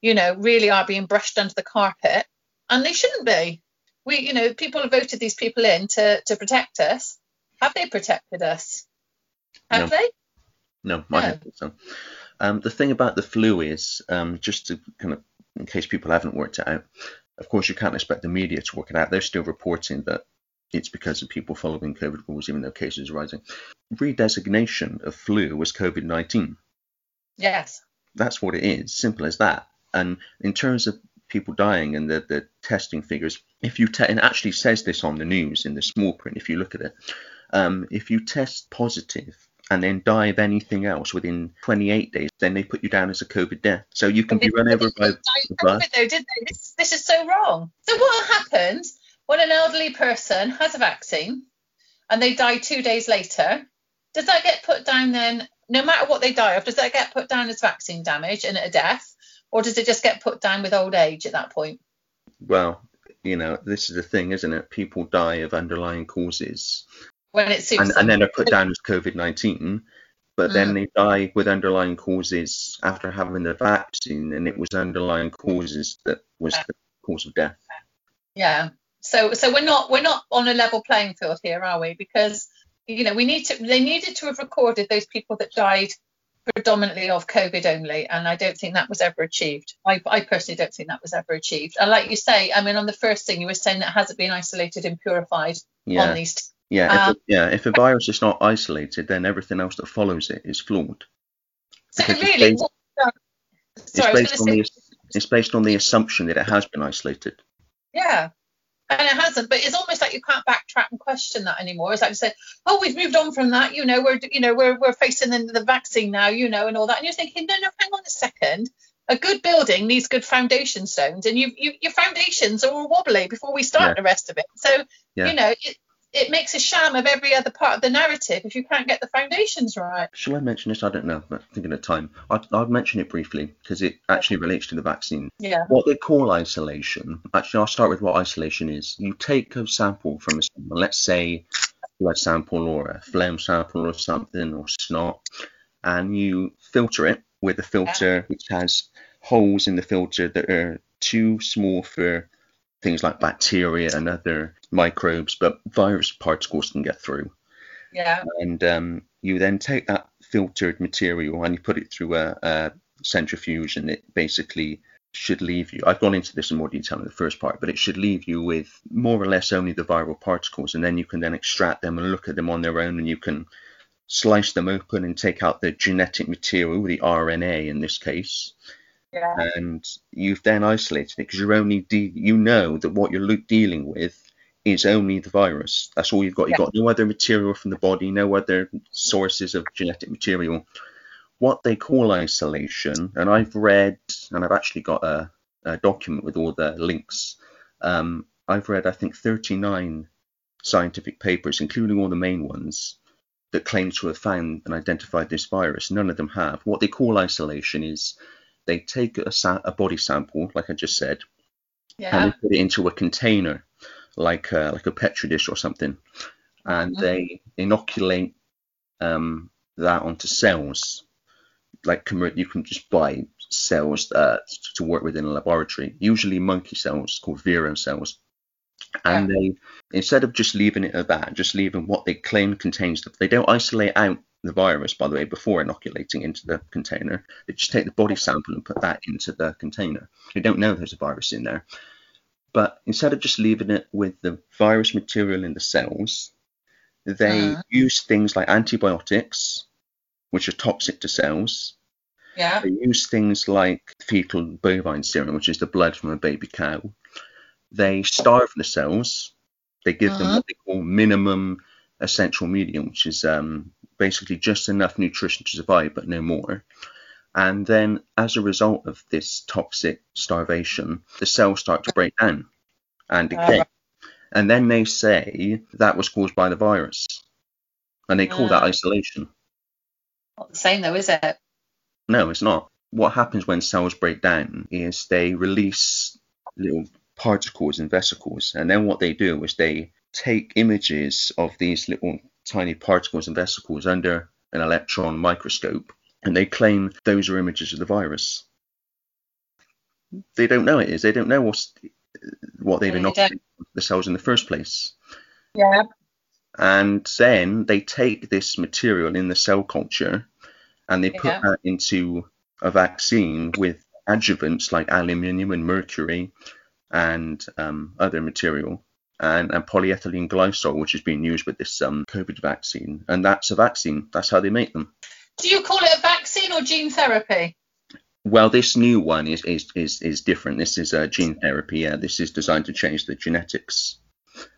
you know, really are being brushed under the carpet, and they shouldn't be. We, you know, people have voted these people in to to protect us. Have they protected us? Have no. they? No, I don't think so. Um, the thing about the flu is, um, just to kind of, in case people haven't worked it out, of course you can't expect the media to work it out. They're still reporting that it's because of people following COVID rules, even though cases are rising. Redesignation of flu was COVID 19. Yes. That's what it is. Simple as that. And in terms of people dying and the, the testing figures, if you te- and it actually says this on the news in the small print, if you look at it, um, if you test positive and then die of anything else within 28 days, then they put you down as a COVID death. So you can be run over by a bus. Though, did they? This, this is so wrong. So what happens when an elderly person has a vaccine and they die two days later? Does that get put down then? No matter what they die of, does that get put down as vaccine damage and a death? Or does it just get put down with old age at that point? Well, you know, this is the thing, isn't it? People die of underlying causes. When it and, and then they're put down as COVID 19, but mm. then they die with underlying causes after having the vaccine, and it was underlying causes that was the cause of death. Yeah. So so we're not we're not on a level playing field here, are we? Because you know we need to they needed to have recorded those people that died predominantly of COVID only, and I don't think that was ever achieved. I, I, personally don't think that was ever achieved. And like you say, I mean, on the first thing you were saying that hasn't been isolated and purified yeah. on these. T- yeah, um, if a, yeah. If a virus is not isolated, then everything else that follows it is flawed. So because really, it's based, sorry, it's based on the it's based on the assumption that it has been isolated. Yeah, and it hasn't. But it's almost like you can't backtrack and question that anymore. It's like say, oh, we've moved on from that. You know, we're you know we're we're facing the, the vaccine now. You know, and all that. And you're thinking, no, no, hang on a second. A good building needs good foundation stones, and you, you your foundations are all wobbly before we start yeah. the rest of it. So yeah. you know, it, it makes a sham of every other part of the narrative if you can't get the foundations right. Shall I mention this? I don't know, but thinking of time. I, I'll mention it briefly because it actually relates to the vaccine. Yeah. What they call isolation, actually, I'll start with what isolation is. You take a sample from someone, let's say blood sample or a phlegm sample or something or snot, and you filter it with a filter yeah. which has holes in the filter that are too small for things like bacteria and other microbes, but virus particles can get through. Yeah. And um, you then take that filtered material and you put it through a, a, centrifuge, and it basically should leave you. I've gone into this in more detail in the first part, but it should leave you with more or less only the viral particles, and then you can then extract them and look at them on their own, and you can slice them open and take out the genetic material, the RNA in this case, yeah. And you've then isolated it because you're only de- you know that what you're dealing with is only the virus. That's all you've got. You've yeah. got no other material from the body, no other sources of genetic material. What they call isolation, and I've read, and I've actually got a, a document with all the links. Um, I've read, I think, 39 scientific papers, including all the main ones, that claim to have found and identified this virus. None of them have. What they call isolation is they take a, sa- a body sample, like I just said, yeah. and they put it into a container, like a, like a petri dish or something, and mm-hmm. they inoculate um, that onto cells. Like you can just buy cells uh, to work with in a laboratory, usually monkey cells called vero cells. And yeah. they, instead of just leaving it at that, just leaving what they claim contains, they don't isolate out the virus, by the way, before inoculating into the container. They just take the body sample and put that into the container. They don't know there's a virus in there. But instead of just leaving it with the virus material in the cells, they uh use things like antibiotics, which are toxic to cells. Yeah. They use things like fetal bovine serum, which is the blood from a baby cow. They starve the cells. They give uh them uh-huh. what they call minimum essential medium, which is um, basically just enough nutrition to survive, but no more. And then, as a result of this toxic starvation, the cells start to break down and decay. Uh, and then they say that was caused by the virus. And they call uh, that isolation. Not the same, though, is it? No, it's not. What happens when cells break down is they release little particles and vesicles. And then what they do is they take images of these little tiny particles and vesicles under an electron microscope, and they claim those are images of the virus. They don't know it is. They don't know what's, what they've inoculated the cells in the first place. Yeah. And then they take this material in the cell culture and they put yeah. that into a vaccine with adjuvants like aluminium and mercury and um, other material and, and polyethylene glycol, which is being used with this um, COVID vaccine. And that's a vaccine. That's how they make them. Do you call it a vaccine or gene therapy? Well, this new one is is is, is different. This is a gene therapy. Yeah, this is designed to change the genetics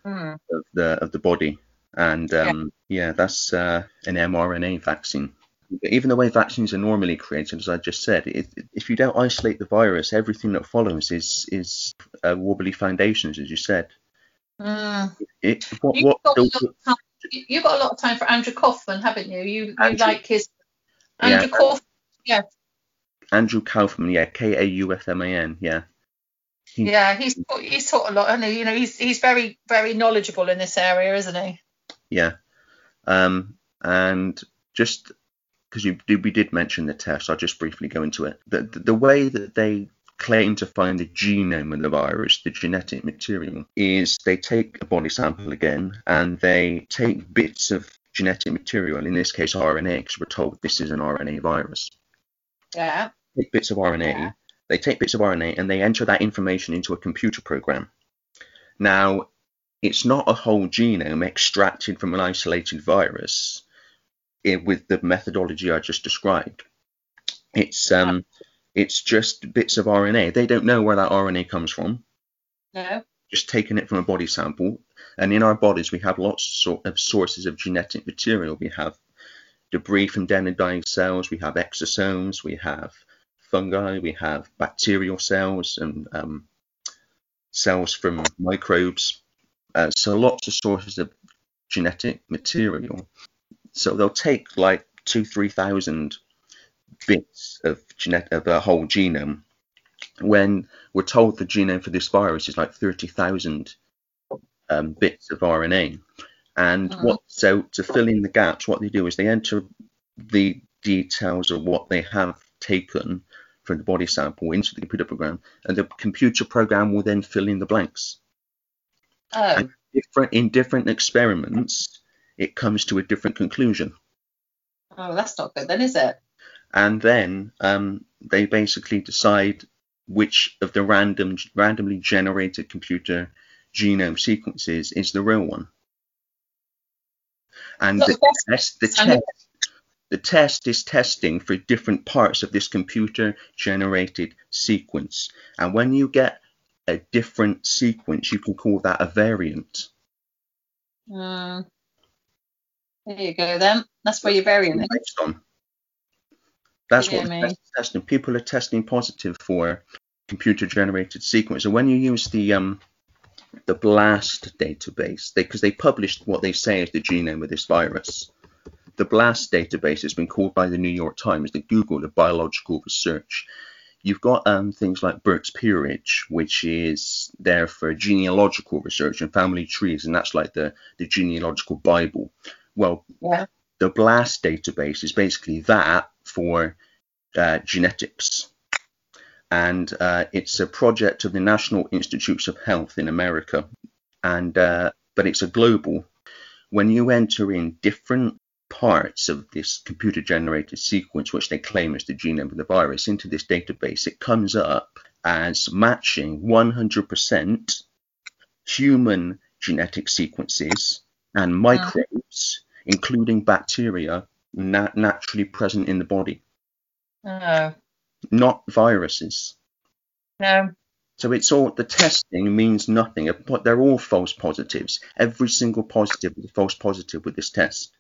mm. of the of the body, and um, yeah. yeah. that's uh, an mRNA vaccine. Even the way vaccines are normally created, as I just said, it, if you don't isolate the virus, everything that follows is is uh, wobbly foundations, as you said. Mm. It, what, you've, got time, you've, got a lot of time for Andrew Kaufman, haven't you? You, Andrew, you like his Andrew yeah, Kaufman, yeah. Andrew Kaufman, yeah, K A U F M A N, yeah. He, yeah, he's he's taught a lot, and you know he's he's very very knowledgeable in this area, isn't he? Yeah, um, and just because you we did mention the test, I'll just briefly go into it. The, the, the way that they claim to find the genome of the virus, the genetic material, is they take a body sample again and they take bits of genetic material, in this case RNA, because we're told this is an RNA virus. Yeah. Take bits of RNA. Yeah. They take bits of RNA and they enter that information into a computer program. Now, it's not a whole genome extracted from an isolated virus with the methodology I just described. It's um, it's just bits of RNA. They don't know where that RNA comes from. No. Just taking it from a body sample. And in our bodies, we have lots of sources of genetic material. We have debris from dead and dying cells. We have exosomes. We have fungi. We have bacterial cells and um, cells from microbes. Uh, so lots of sources of genetic material. So they'll take like two, three thousand bits of genet- of a whole genome when we're told the genome for this virus is like 30,000 um, bits of RNA. And mm-hmm. what so to fill in the gaps, what they do is they enter the details of what they have taken from the body sample into the computer program, and the computer program will then fill in the blanks. Oh. Different in different experiments, it comes to a different conclusion. Oh, that's not good then, is it? And then um, they basically decide which of the random randomly generated computer genome sequences is the real one. And the, test, the test, the test is testing for different parts of this computer generated sequence. And when you get a different sequence, you can call that a variant. Mm. There you go then. That's where your variant is. That's what what testing. People are testing positive for computer generated sequence. And when you use the um, the BLAST database, because they, they published what they say is the genome of this virus. The BLAST database has been called by the New York Times the Google of biological research. You've got um, things like Burke's Peerage, which is there for genealogical research and family trees, and that's like the, the genealogical Bible. Well, yeah. the BLAST database is basically that for uh, genetics. And uh, it's a project of the National Institutes of Health in America. And uh, but it's a global. When you enter in different parts of this computer generated sequence, which they claim is the genome of the virus, into this database, it comes up as matching 100% human genetic sequences and microbes, including bacteria, nat- naturally present in the body. No. Not viruses. No. So it's all the testing means nothing. But They're all false positives. Every single positive is a false positive with this test,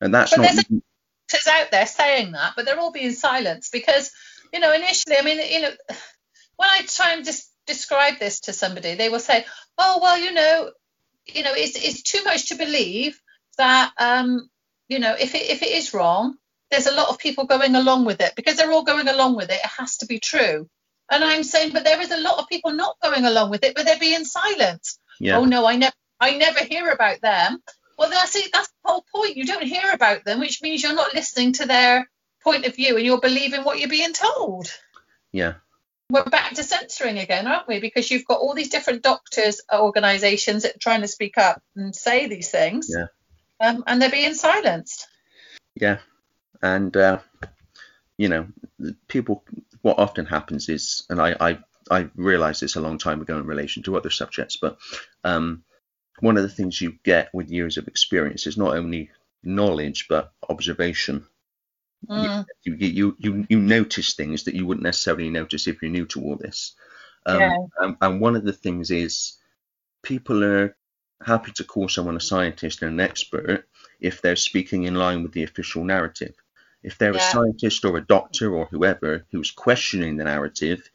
and that's but not. There's out there saying that, but they're all being silenced because you know initially, I mean, you know, when I try and just describe this to somebody, they will say, "Oh, well, you know, you know, it's it's too much to believe that um, you know, if it if it is wrong, there's a lot of people going along with it because they're all going along with it. It has to be true. And I'm saying, but there is a lot of people not going along with it, but they're being silent. Yeah. Oh no, I never, I never hear about them. Well, that's it. That's the whole point. You don't hear about them, which means you're not listening to their point of view and you're believing what you're being told. Yeah. We're back to censoring again, aren't we? Because you've got all these different doctors organisations that are trying to speak up and say these things. Yeah. Um, and they're being silenced. Yeah, and uh, you know, people. What often happens is, and I, I I realized this a long time ago in relation to other subjects, but um, one of the things you get with years of experience is not only knowledge but observation. Mm. You, you, you you notice things that you wouldn't necessarily notice if you're new to all this. Um, yeah. and, and one of the things is people are happy to call someone a scientist and an expert if they're speaking in line with the official narrative. If they're yeah. a scientist or a doctor or whoever who's questioning the narrative,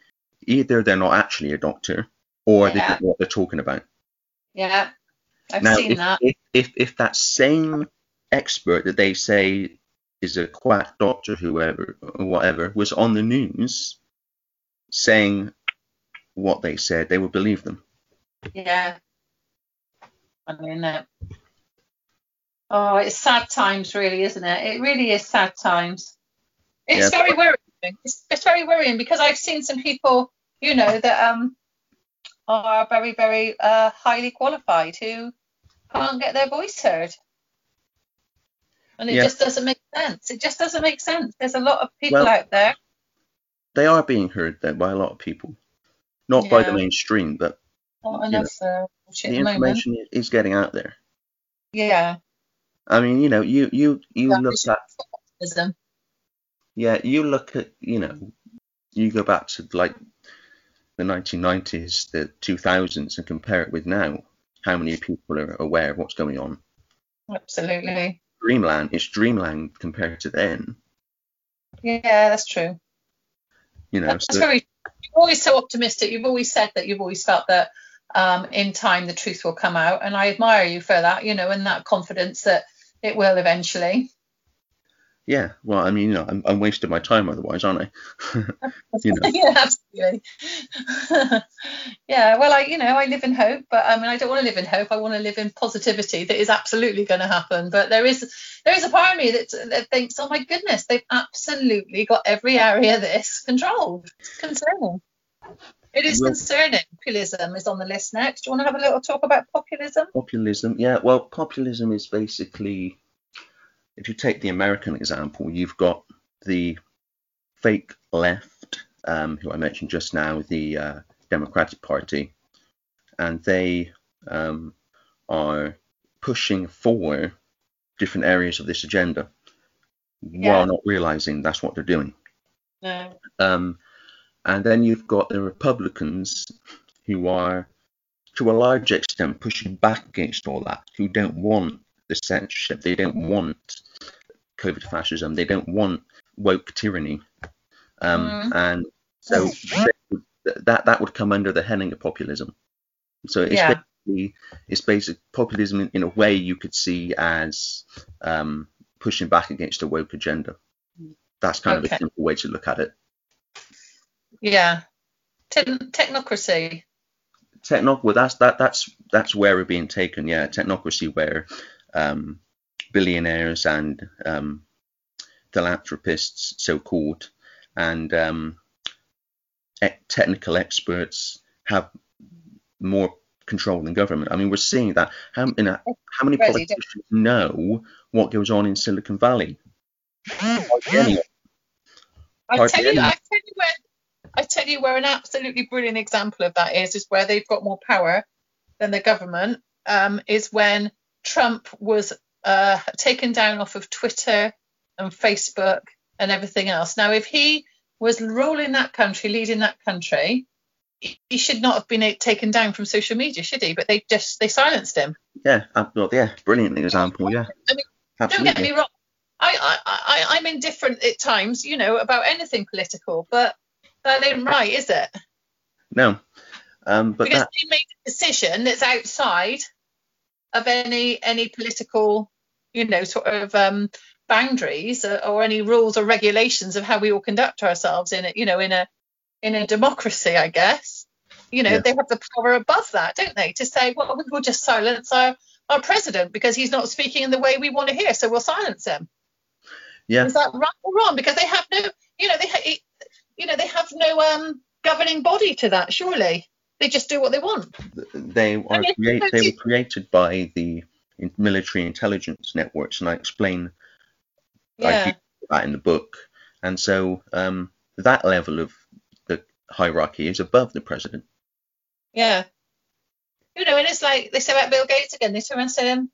either they're not actually a doctor or yeah. they don't know what they're talking about. Yeah, I've now, seen if, that. If, if, if that same expert that they say is a quack doctor, whoever or whatever, was on the news saying what they said, they would believe them. Yeah. Mean, uh, oh, it's sad times, really, isn't it? It really is sad times. It's yeah. very worrying. It's, it's very worrying because I've seen some people, you know, that um are very, very uh, highly qualified who can't get their voice heard. And it yeah. just doesn't make sense. It just doesn't make sense. There's a lot of people well, out there. They are being heard then by a lot of people, not yeah. by the mainstream, but Oh, not enough know, the information moment. is getting out there. Yeah. I mean, you know, you you you yeah, look at. Optimism. Yeah, you look at you know, you go back to like the 1990s, the 2000s, and compare it with now. How many people are aware of what's going on? Absolutely. Dreamland, it's Dreamland compared to then. Yeah, that's true. You know, that's so very. You're always so optimistic. You've always said that. You've always felt that um, in time the truth will come out, and I admire you for that. You know, and that confidence that it will eventually. Yeah, well, I mean, you know, I'm, I'm wasting my time otherwise, aren't I? [LAUGHS] you know. [LAUGHS] yeah, absolutely. [LAUGHS] yeah, well, I, you know, I live in hope, but I mean, I don't want to live in hope. I want to live in positivity that is absolutely going to happen. But there is, there is a part of me that, that thinks, oh my goodness, they've absolutely got every area of this controlled. It's concerning. It is concerning. Populism is on the list next. Do you want to have a little talk about populism? Populism, yeah. Well, populism is basically if you take the American example, you've got the fake left, um, who I mentioned just now, the uh, Democratic Party, and they um, are pushing for different areas of this agenda yeah. while not realizing that's what they're doing. No. Um, and then you've got the Republicans who are, to a large extent, pushing back against all that, who don't want the censorship. They don't want COVID fascism. They don't want woke tyranny, um, mm. and so that that would come under the heading of populism. So it's yeah. basically it's basic populism in, in, a way you could see as um, pushing back against a woke agenda. That's kind okay. of a simple way to look at it. Yeah, Te- technocracy. Technoc. Well, that's that that's that's where we're being taken. Yeah, technocracy, where um, billionaires and um, philanthropists, so called, and um, technical experts have more control than government. I mean, we're seeing that. How, you know, how many politicians know what goes on in Silicon Valley? I tell you, I tell you where I tell you where an absolutely brilliant example of that is is where they've got more power than the government. Um, is when Trump was uh, taken down off of Twitter and Facebook and everything else. Now, if he was ruling that country, leading that country, he should not have been taken down from social media, should he? But they just they silenced him. Yeah, well, yeah, brilliant example. Yeah, I mean, Absolutely. don't get me wrong. I, I, I, I'm indifferent at times, you know, about anything political, but that ain't right, is it? No. Um, but because that... they made a decision that's outside of any any political you know, sort of um, boundaries or, or, any rules or regulations of how we all conduct ourselves in it, you know, in a in a democracy, I guess. You know, yeah. they have the power above that, don't they? To say, well, we'll just silence our, our president because he's not speaking in the way we want to hear, so we'll silence him. Yeah. Is that right or wrong? Because they have no, you know, they ha- you know, they have no um governing body to that. Surely they just do what they want. They are I mean, create, they were created by the military intelligence networks, and I explain yeah. that in the book. And so um, that level of the hierarchy is above the president. Yeah. You know, and it's like they say about Bill Gates again. They turn around saying,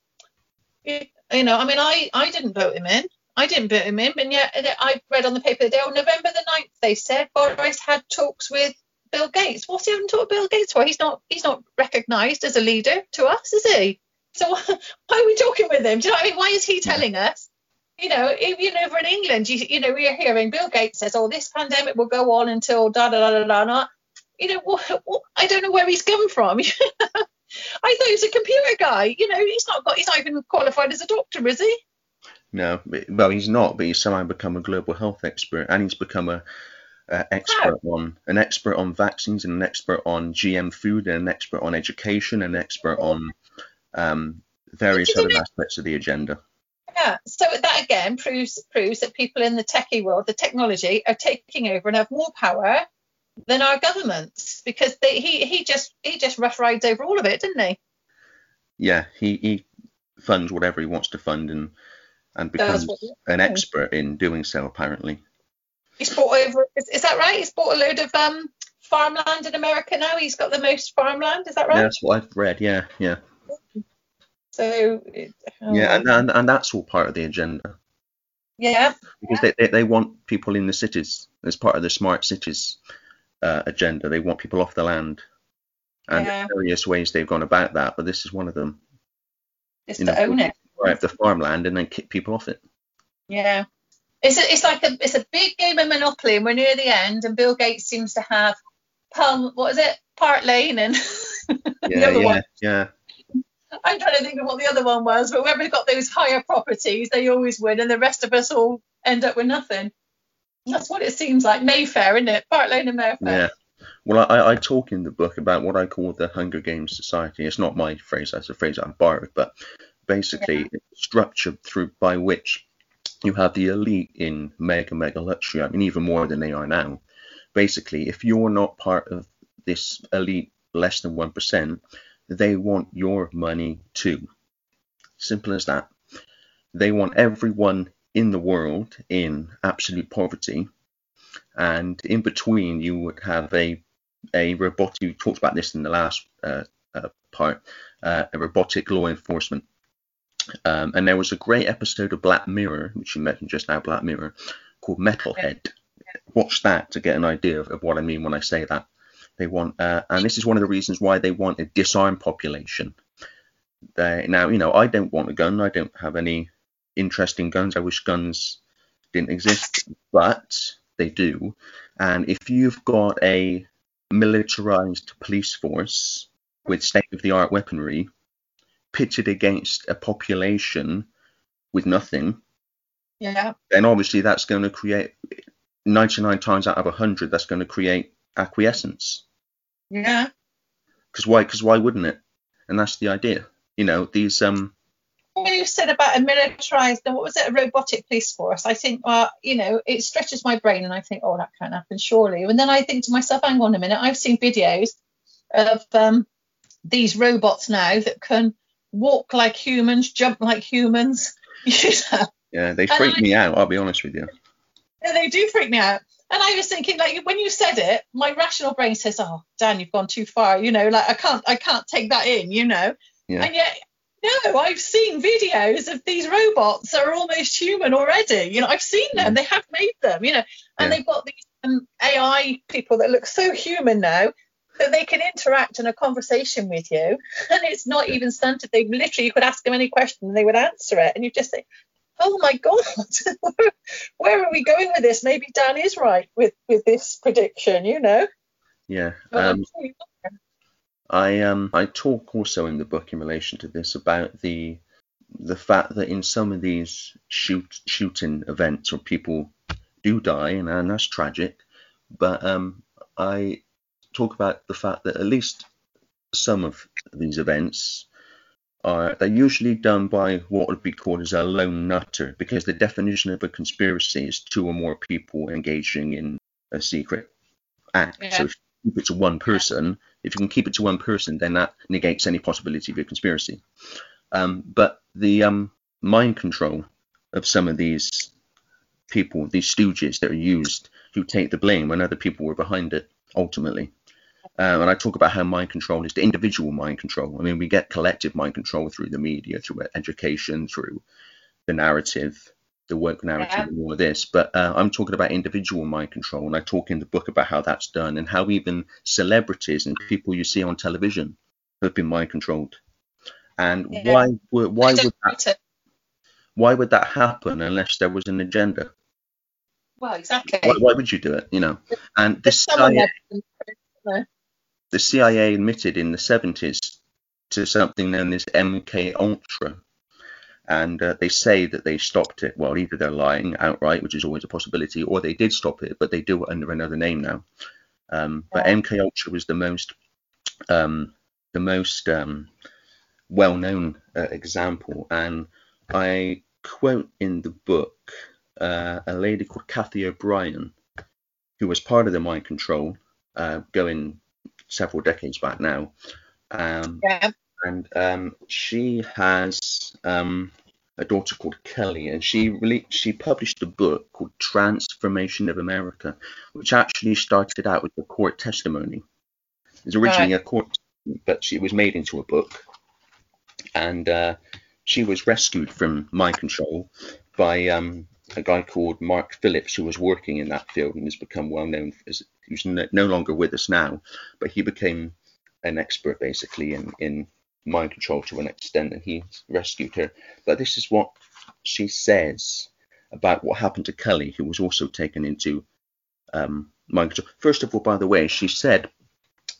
you know, I mean, I, I didn't vote him in. I didn't vote him in, but yet I read on the paper the day, on November the 9th, they said Boris had talks with Bill Gates. What's he having talked to Bill Gates for? He's not he's not recognised as a leader to us, is he? So [LAUGHS] why are we talking with him? Do you know what I mean? Why is he telling us? You know, even over in England, you, you know, we're hearing Bill Gates says, "Oh, this pandemic will go on until da da da da da." You know, what, what, I don't know where he's come from. [LAUGHS] I thought he was a computer guy. You know, he's not got, he's not even qualified as a doctor, is he? No, well, he's not, but he's somehow become a global health expert, and he's become a uh, expert on an expert on vaccines, and an expert on GM food, and an expert on education, and an expert on um, various other aspects of the agenda. Yeah, so that again proves proves that people in the techie world, the technology, are taking over and have more power than our governments because they, he he just he just rough rides over all of it, didn't he? Yeah, he, he funds whatever he wants to fund and and becomes an expert in doing so apparently. He's bought over is, is, that right? He's bought a load of um farmland in America now. He's got the most farmland, is that right? Yeah, that's what I've read, yeah, yeah. So oh. yeah, and, and and that's all part of the agenda. Yeah. Because yeah. They, they they want people in the cities as part of the smart cities uh, agenda. They want people off the land, and yeah. various ways they've gone about that. But this is one of them. You to know, own it. Right, the farmland and then kick people off it. Yeah. It's a, it's like a it's a big game of Monopoly, and we're near the end, and Bill Gates seems to have Palm. What is it? Park Lane and [LAUGHS] yeah, yeah, one. yeah. I'm trying to think of what the other one was, but whoever's got those higher properties, they always win, and the rest of us all end up with nothing. That's what it seems like. Mayfair, isn't it? Park Lane and Mayfair. Yeah. Well, I, I talk in the book about what I call the Hunger Games Society. It's not my phrase; that's a phrase I borrowed, but basically yeah. it's structured through by which you have the elite in mega mega luxury. I mean, even more than they are now. Basically, if you're not part of this elite, less than one percent, they want your money too. Simple as that. They want everyone in the world in absolute poverty, and in between you would have a a robotic. We talked about this in the last uh, uh, part. Uh, a robotic law enforcement. Um, and there was a great episode of Black Mirror, which you mentioned just now, Black Mirror, called Metalhead. Watch that to get an idea of, of what I mean when I say that. They want, uh, and this is one of the reasons why they want a disarmed population. They, now, you know, I don't want a gun. I don't have any interest in guns. I wish guns didn't exist, but they do. And if you've got a militarized police force with state of the art weaponry pitted against a population with nothing, yeah, then obviously that's going to create 99 times out of 100 that's going to create acquiescence. Yeah. Because why? Because why wouldn't it? And that's the idea. You know, these um. You said about a militarized, what was it, a robotic police force? I think, well, you know, it stretches my brain, and I think, oh, that can't happen, surely. And then I think to myself, hang on a minute, I've seen videos of um, these robots now that can walk like humans, jump like humans. [LAUGHS] Yeah, they freak I, me out. I'll be honest with you. Yeah, they do freak me out. And I was thinking, like, when you said it, my rational brain says, "Oh, Dan, you've gone too far." You know, like I can't, I can't take that in. You know. Yeah. And yet, no, I've seen videos of these robots that are almost human already. You know, I've seen them. They have made them. You know, and yeah. they've got these um, AI people that look so human now that they can interact in a conversation with you, and it's not even stunted. They literally, you could ask them any question and they would answer it, and you just say, oh my god [LAUGHS] where are we going with this? Maybe dan is right with with this prediction you know? Yeah um, i um i talk also in the book in relation to this about the the fact that in some of these shoot shooting events where people do die and, and that's tragic but um i talk about the fact that at least some of these events are they're usually done by what would be called as a lone nutter because the definition of a conspiracy is two or more people engaging in a secret act. Yeah. So if you keep it to one person, if you can keep it to one person, then that negates any possibility of a conspiracy. Um, but the um, mind control of some of these people, these stooges that are used who take the blame when other people were behind it, ultimately. Um, and I talk about how mind control is the individual mind control. I mean, we get collective mind control through the media, through education, through the narrative, the woke narrative, yeah. and all of this. But uh, I'm talking about individual mind control, and I talk in the book about how that's done and how even celebrities and people you see on television have been mind controlled. And yeah. why why would that why would that happen unless there was an agenda? Well, exactly. Why, why would you do it? You know, and this the CIA admitted in the 70s to something known as MK Ultra, and uh, they say that they stopped it. Well, either they're lying outright, which is always a possibility, or they did stop it, but they do it under another name now. Um, but MK Ultra was the most um, the most um, well-known uh, example, and I quote in the book uh, a lady called Cathy O'Brien, who was part of the mind control, uh, going several decades back now. Um, yeah. And um, she has um, a daughter called Kelly, and she really she published a book called Trance Formation of America, which actually started out with a court testimony. It was originally right. a court, but she was made into a book, and uh, she was rescued from my control by um, a guy called Mark Phillips, who was working in that field and has become well known. As, he's no longer with us now, but he became an expert basically in, in mind control to an extent, and he rescued her. But this is what she says about what happened to Kelly, who was also taken into um, mind control. First of all, by the way, she said,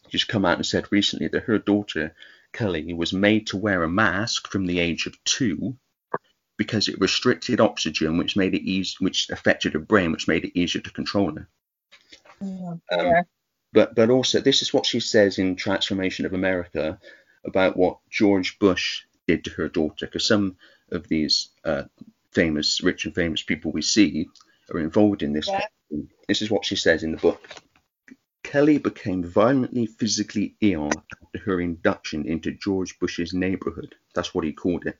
she's come out and said recently that her daughter Kelly was made to wear a mask from the age of two because it restricted oxygen, which made it easy, which affected her brain, which made it easier to control her. Mm, yeah. Um, but but also, this is what she says in Trance Formation of America about what George Bush did to her daughter, because some of these uh, famous, rich and famous people we see are involved in this. Yeah. This is what she says in the book. Kelly became violently physically ill after her induction into George Bush's neighborhood. That's what he called it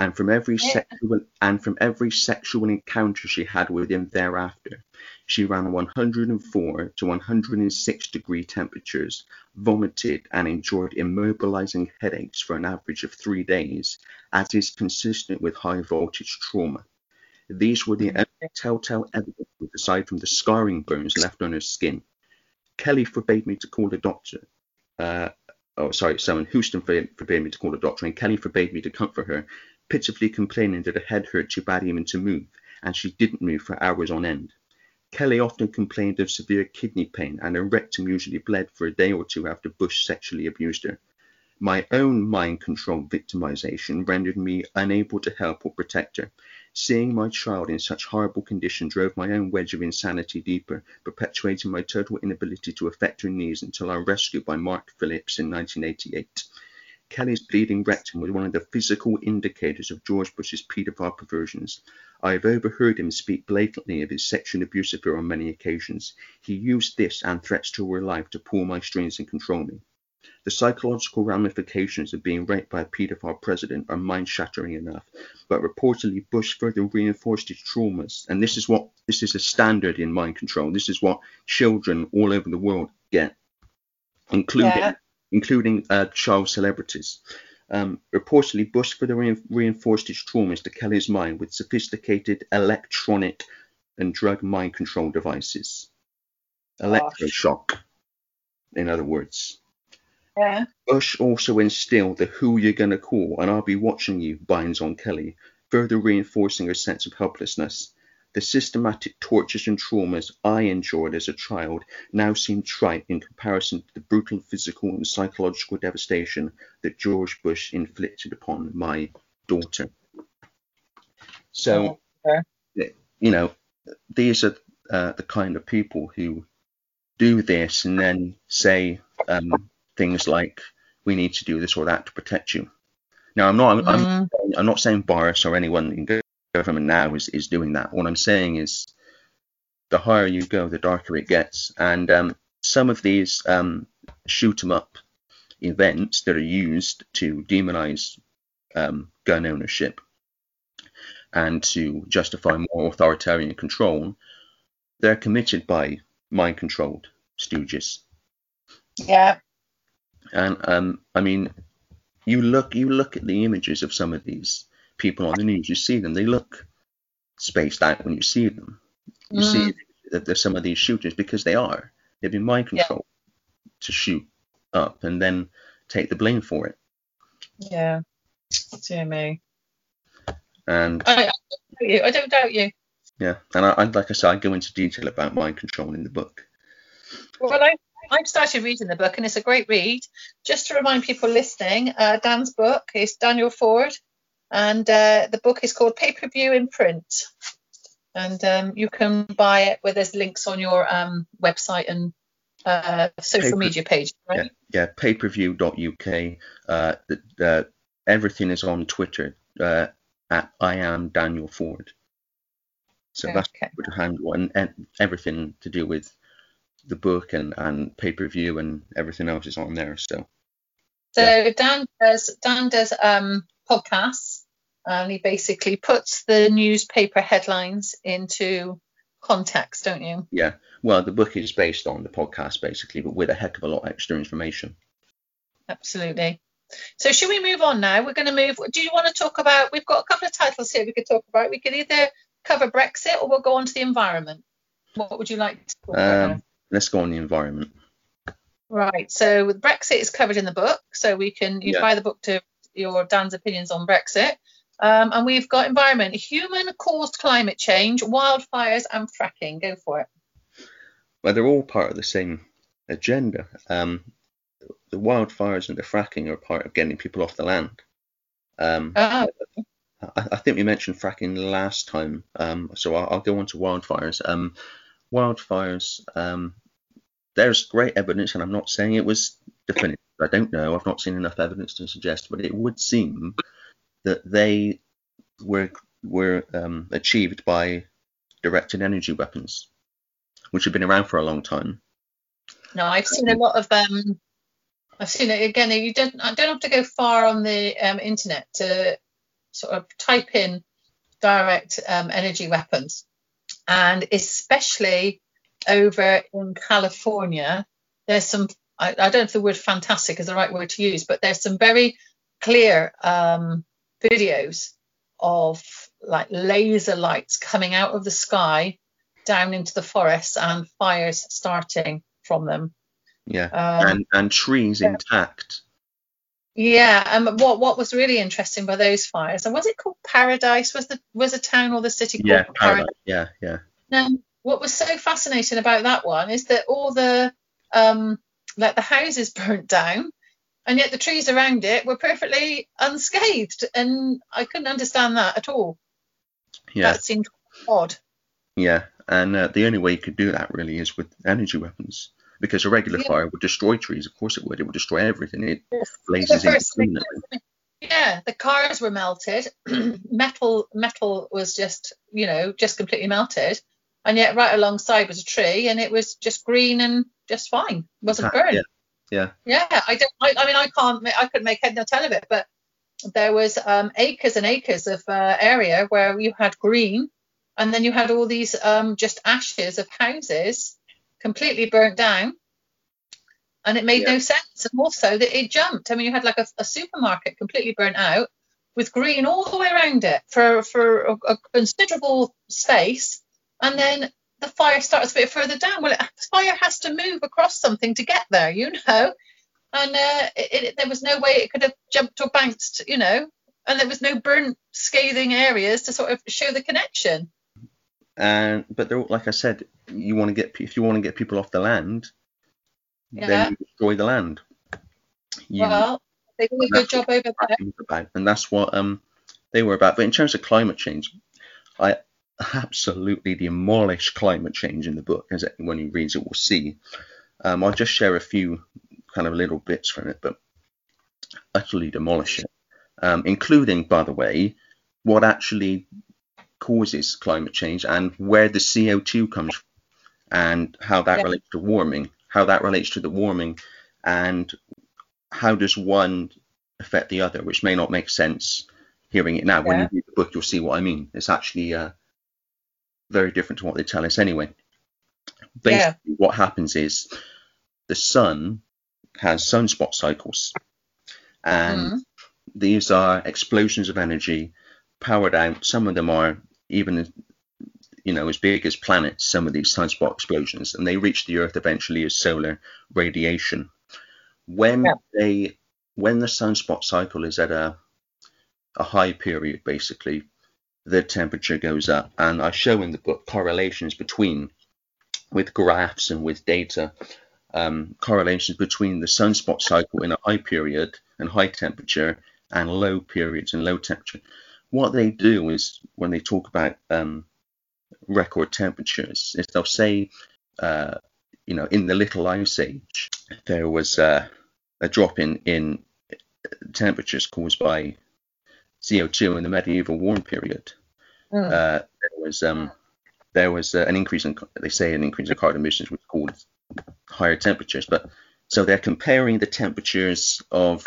and from every sexual and from every sexual encounter she had with him thereafter. She ran 104 to 106 degree temperatures, vomited, and endured immobilizing headaches for an average of three days, as is consistent with high voltage trauma. These were the only telltale evidence aside from the scarring burns left on her skin. Kelly forbade me to call a doctor. Uh, oh, sorry, someone Houston forbade me to call a doctor, and Kelly forbade me to comfort her pitifully complaining that her head hurt too badly even to move, and she didn't move for hours on end. Kelly often complained of severe kidney pain, and her rectum usually bled for a day or two after Bush sexually abused her. My own mind control victimization rendered me unable to help or protect her. Seeing my child in such horrible condition drove my own wedge of insanity deeper, perpetuating my total inability to affect her needs until I was rescued by Mark Phillips in 1988. Kelly's bleeding rectum was one of the physical indicators of George Bush's paedophile perversions. I have overheard him speak blatantly of his sexual abuse of her on many occasions. He used this and threats to her life to pull my strings and control me. The psychological ramifications of being raped by a paedophile president are mind shattering enough, but reportedly Bush further reinforced his traumas, and this is what this is a standard in mind control. This is what children all over the world get, including yeah including uh, child celebrities. Um, reportedly, Bush further re- reinforced his traumas to Kelly's mind with sophisticated electronic and drug mind control devices. Electroshock, in other words. Yeah. Bush also instilled the who you're gonna call and I'll be watching you binds on Kelly, further reinforcing her sense of helplessness. The systematic tortures and traumas I endured as a child now seem trite in comparison to the brutal physical and psychological devastation that George Bush inflicted upon my daughter. So, okay. you know, these are uh, the kind of people who do this and then say um, things like, "We need to do this or that to protect you." Now, I'm not. I'm, mm. I'm, I'm not saying Boris or anyone in government now is, is doing that. What I'm saying is the higher you go, the darker it gets. And um, some of these um, shoot 'em up events that are used to demonize um, gun ownership and to justify more authoritarian control, they're committed by mind controlled stooges. Yeah. And um, I mean, you look you look at the images of some of these people on the news, you see them, they look spaced out when you see them. You mm. see that there's some of these shooters because they are. They've been mind controlled yeah. to shoot up and then take the blame for it. Yeah. Dear me. And I, I, don't you. I don't doubt you. Yeah, and I, like I said, I go into detail about mind control in the book. Well, I, I've started reading the book, and it's a great read. Just to remind people listening, uh, Dan's book is Daniel Ford, and uh, the book is called Pay Per View in Print. And um, you can buy it where there's links on your um, website and uh, social media page, right? Yeah, yeah payperview.uk. Uh, the, the, everything is on Twitter uh, at I am Daniel Ford. So okay. that's Twitter handle and, and everything to do with the book and, and pay per view and everything else is on there. So. So yeah. Dan does Dan does um, podcasts and he basically puts the newspaper headlines into context, don't you? Yeah. Well, the book is based on the podcast basically, but with a heck of a lot extra information. Absolutely. So should we move on now? We're going to move. Do you want to talk about? We've got a couple of titles here we could talk about. We could either cover Brexit or we'll go on to the environment. What would you like to talk um, about? Let's go on the environment. Right. So Brexit is covered in the book, so we can you yeah. buy the book to your Dan's opinions on Brexit. Um, and we've got environment, human-caused climate change, wildfires, and fracking. Go for it. Well, they're all part of the same agenda. Um, the wildfires and the fracking are part of getting people off the land. Um, oh. I, I, think we mentioned fracking last time, um, so I'll, I'll, go on to wildfires. Um, wildfires, um, there's great evidence, and I'm not saying it was definitive. I don't know. I've not seen enough evidence to suggest, but it would seem that they were were um, achieved by directed energy weapons, which have been around for a long time. No, I've seen a lot of. Um, I've seen it again. You don't. I don't have to go far on the um, internet to sort of type in direct um, energy weapons, and especially over in California, there's some. I, I, don't know if the word fantastic is the right word to use, but there's some very clear um, videos of like laser lights coming out of the sky down into the forest and fires starting from them. Yeah, um, and and trees yeah. intact. Yeah, and what what was really interesting by those fires, and was it called Paradise? Was the was a town or the city called yeah, Paradise? Yeah, yeah. Now, what was so fascinating about that one is that all the um like the houses [LAUGHS] burnt down, and yet the trees around it were perfectly unscathed, and I couldn't understand that at all. Yeah, that seemed odd. Yeah, and uh, the only way you could do that really is with energy weapons because a regular yeah. fire would destroy trees. Of course it would. It would destroy everything. It blazes indiscriminately. Yeah, the cars were melted. [CLEARS THROAT] metal metal was just you know just completely melted, and yet right alongside was a tree, and it was just green and just fine. It wasn't burned. Yeah. Yeah. Yeah. I don't. I, I mean, I can't. I couldn't make head nor tail of it, but there was um, acres and acres of uh, area where you had green, and then you had all these um, just ashes of houses completely burnt down and it made yeah. no sense. And also that it jumped. I mean, you had like a, a, supermarket completely burnt out with green all the way around it for for a, a considerable space, and then the fire starts a bit further down. Well, it, fire has to move across something to get there, you know. And uh, it, it, there was no way it could have jumped or bounced, you know. And there was no burnt, scathing areas to sort of show the connection. And but like I said, you want to get if you want to get people off the land, yeah. then you destroy the land. You, well, they do a good job over there. About, and that's what um they were about. But in terms of climate change, I absolutely demolish climate change in the book, as anyone who reads it, will see. Um, I'll just share a few kind of little bits from it, but utterly demolish it, um, including, by the way, what actually causes climate change and where the CO2 comes from and how that yeah. relates to warming, how that relates to the warming, and how does one affect the other, which may not make sense hearing it now. Yeah. When you read the book, you'll see what I mean. It's actually uh, very different to what they tell us anyway. Basically, yeah. what happens is the sun has sunspot cycles, and mm-hmm. these are explosions of energy powered out. Some of them are even you know as big as planets. Some of these sunspot explosions, and they reach the Earth eventually as solar radiation. When yeah. they when the sunspot cycle is at a a high period, basically, the temperature goes up. And I show in the book correlations between, with graphs and with data, um, correlations between the sunspot cycle in a high period and high temperature and low periods and low temperature. What they do is when they talk about um, record temperatures, is they'll say, uh, you know, in the Little Ice Age, there was uh, a drop in, in temperatures caused by CO2 in the medieval warm period. Mm. Uh, there was um, there was uh, an increase in they say an increase in carbon emissions, which caused higher temperatures. But so they're comparing the temperatures of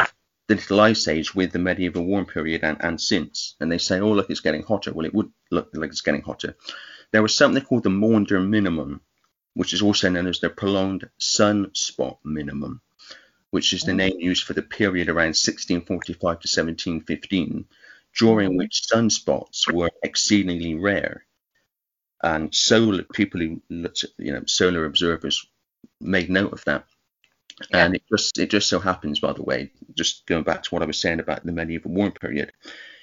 the Little Ice Age with the medieval warm period and, and since, and they say, oh look, it's getting hotter. Well, it would look like it's getting hotter. There was something called the Maunder minimum, which is also known as the prolonged sunspot minimum, which is the mm. name used for the period around 1645 to 1715, during which sunspots were exceedingly rare. And solar people who looked at, you know, solar observers made note of that. Yeah. And it just it just so happens, by the way, just going back to what I was saying about the medieval warm period,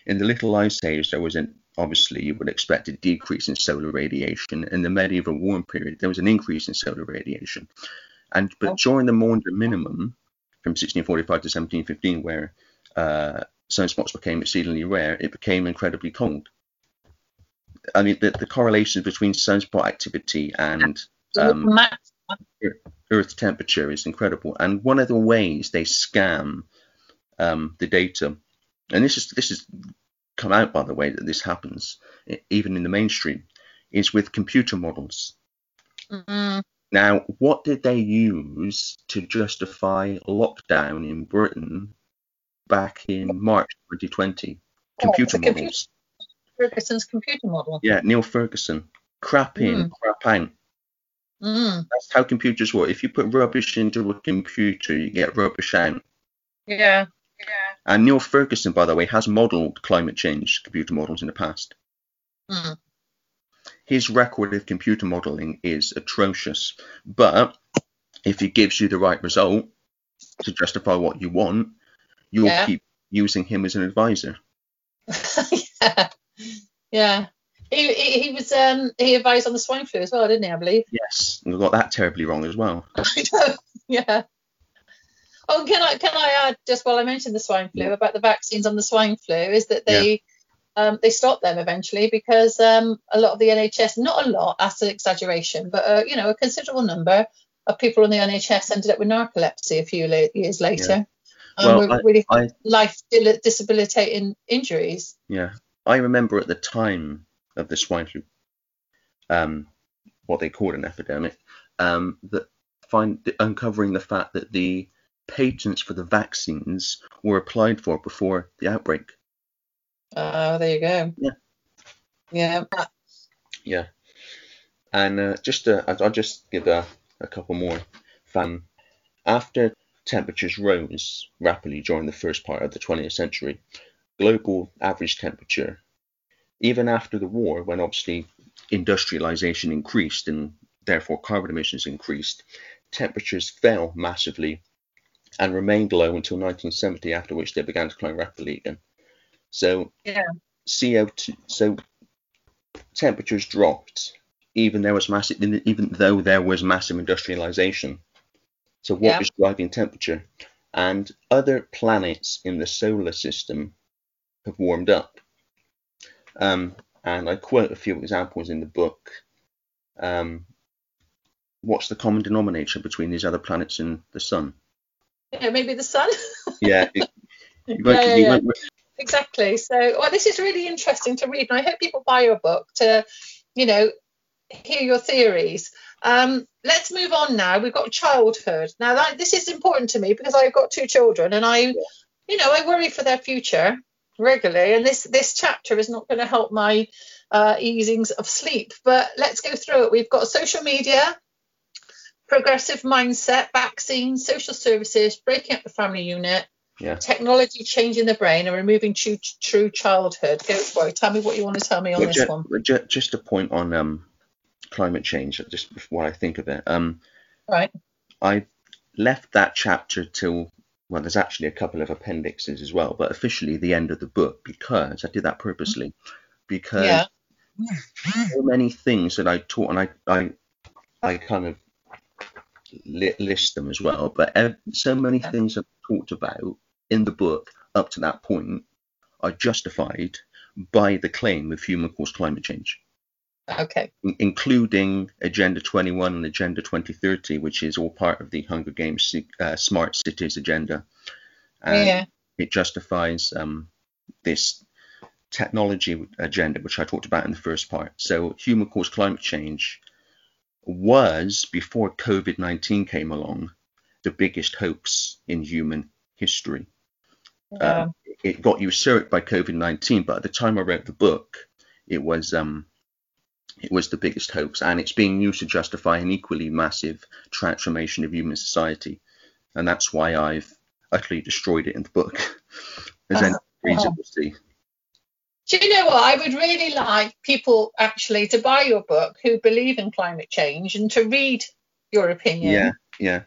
in the Little Ice Age there was an obviously you would expect a decrease in solar radiation. In the medieval warm period there was an increase in solar radiation, and but oh. during the Maunder minimum from 1645 to 1715, where uh, sunspots became exceedingly rare, it became incredibly cold. I mean, the, the correlation between sunspot activity and um, Earth temperature is incredible. And one of the ways they scam um, the data, and this is this has come out by the way that this happens even in the mainstream, is with computer models. Mm-hmm. Now, what did they use to justify lockdown in Britain back in March 2020? Computer oh, models. Ferguson's computer model. Yeah, Neil Ferguson. Crap in, mm. crap out. Mm. That's how computers work. If you put rubbish into a computer, you get rubbish out. Yeah. Yeah. And Neil Ferguson, by the way, has modelled climate change computer models in the past. Mm. His record of computer modelling is atrocious. But if he gives you the right result to justify what you want, you'll yeah. keep using him as an advisor. [LAUGHS] yeah. Yeah. He, he, he, was um, he advised on the swine flu as well, didn't he? I believe. Yes, we got that terribly wrong as well. [LAUGHS] yeah. Oh, can I can I add just while I mentioned the swine flu about the vaccines on the swine flu is that they yeah. um, they stopped them eventually because um, a lot of the NHS, not a lot, that's an exaggeration, but uh, you know a considerable number of people in the NHS ended up with narcolepsy a few la- years later. Yeah. Um, well, I, really I, life debilitating injuries. Yeah, I remember at the time of the swine flu, um, what they called an epidemic, um, that find uncovering the fact that the patents for the vaccines were applied for before the outbreak. Oh, there you go. Yeah. Yeah. Yeah. And uh, just uh, I'll just give a, a couple more. Fun. After temperatures rose rapidly during the first part of the 20th century, global average temperature even after the war, when obviously industrialization increased and therefore carbon emissions increased, temperatures fell massively and remained low until 1970, after which they began to climb rapidly again. So yeah. CO2, so temperatures dropped, even there was massive, even though there was massive industrialization. So what yeah. was driving temperature? And other planets in the solar system have warmed up. Um, and I quote a few examples in the book. Um, what's the common denominator between these other planets and the sun? Yeah, maybe the sun. [LAUGHS] yeah. It, yeah, yeah, yeah. Exactly. So, well, this is really interesting to read, and I hope people buy your book to, you know, hear your theories. Um, let's move on now. We've got childhood. Now, that, this is important to me because I've got two children, and I, you know, I worry for their future regularly. And this this chapter is not going to help my uh, easings of sleep. But let's go through it. We've got social media, progressive mindset, vaccines, social services, breaking up the family unit, yeah. technology changing the brain, and removing true, true childhood. Go for it. Tell me what you want to tell me on well, this just, one. Just a point on um, climate change, just what I think of it. Um, right. I left that chapter till well, there's actually a couple of appendixes as well, but officially the end of the book because I did that purposely because yeah. so many things that I taught and I I, I kind of list them as well, but so many things I've talked about in the book up to that point are justified by the claim of human caused climate change. Okay. Including Agenda 21 and Agenda 2030, which is all part of the Hunger Games uh, Smart Cities agenda. And yeah. It justifies um, this technology agenda, which I talked about in the first part. So, human caused climate change was, before COVID 19 came along, the biggest hoax in human history. Yeah. Um, it got usurped by COVID 19, but at the time I wrote the book, it was um, it was the biggest hoax, and it's being used to justify an equally massive transformation of human society, and that's why I've utterly destroyed it in the book. As uh, reason to see. Do you know what? I would really like people actually to buy your book who believe in climate change and to read your opinion. Yeah, yeah.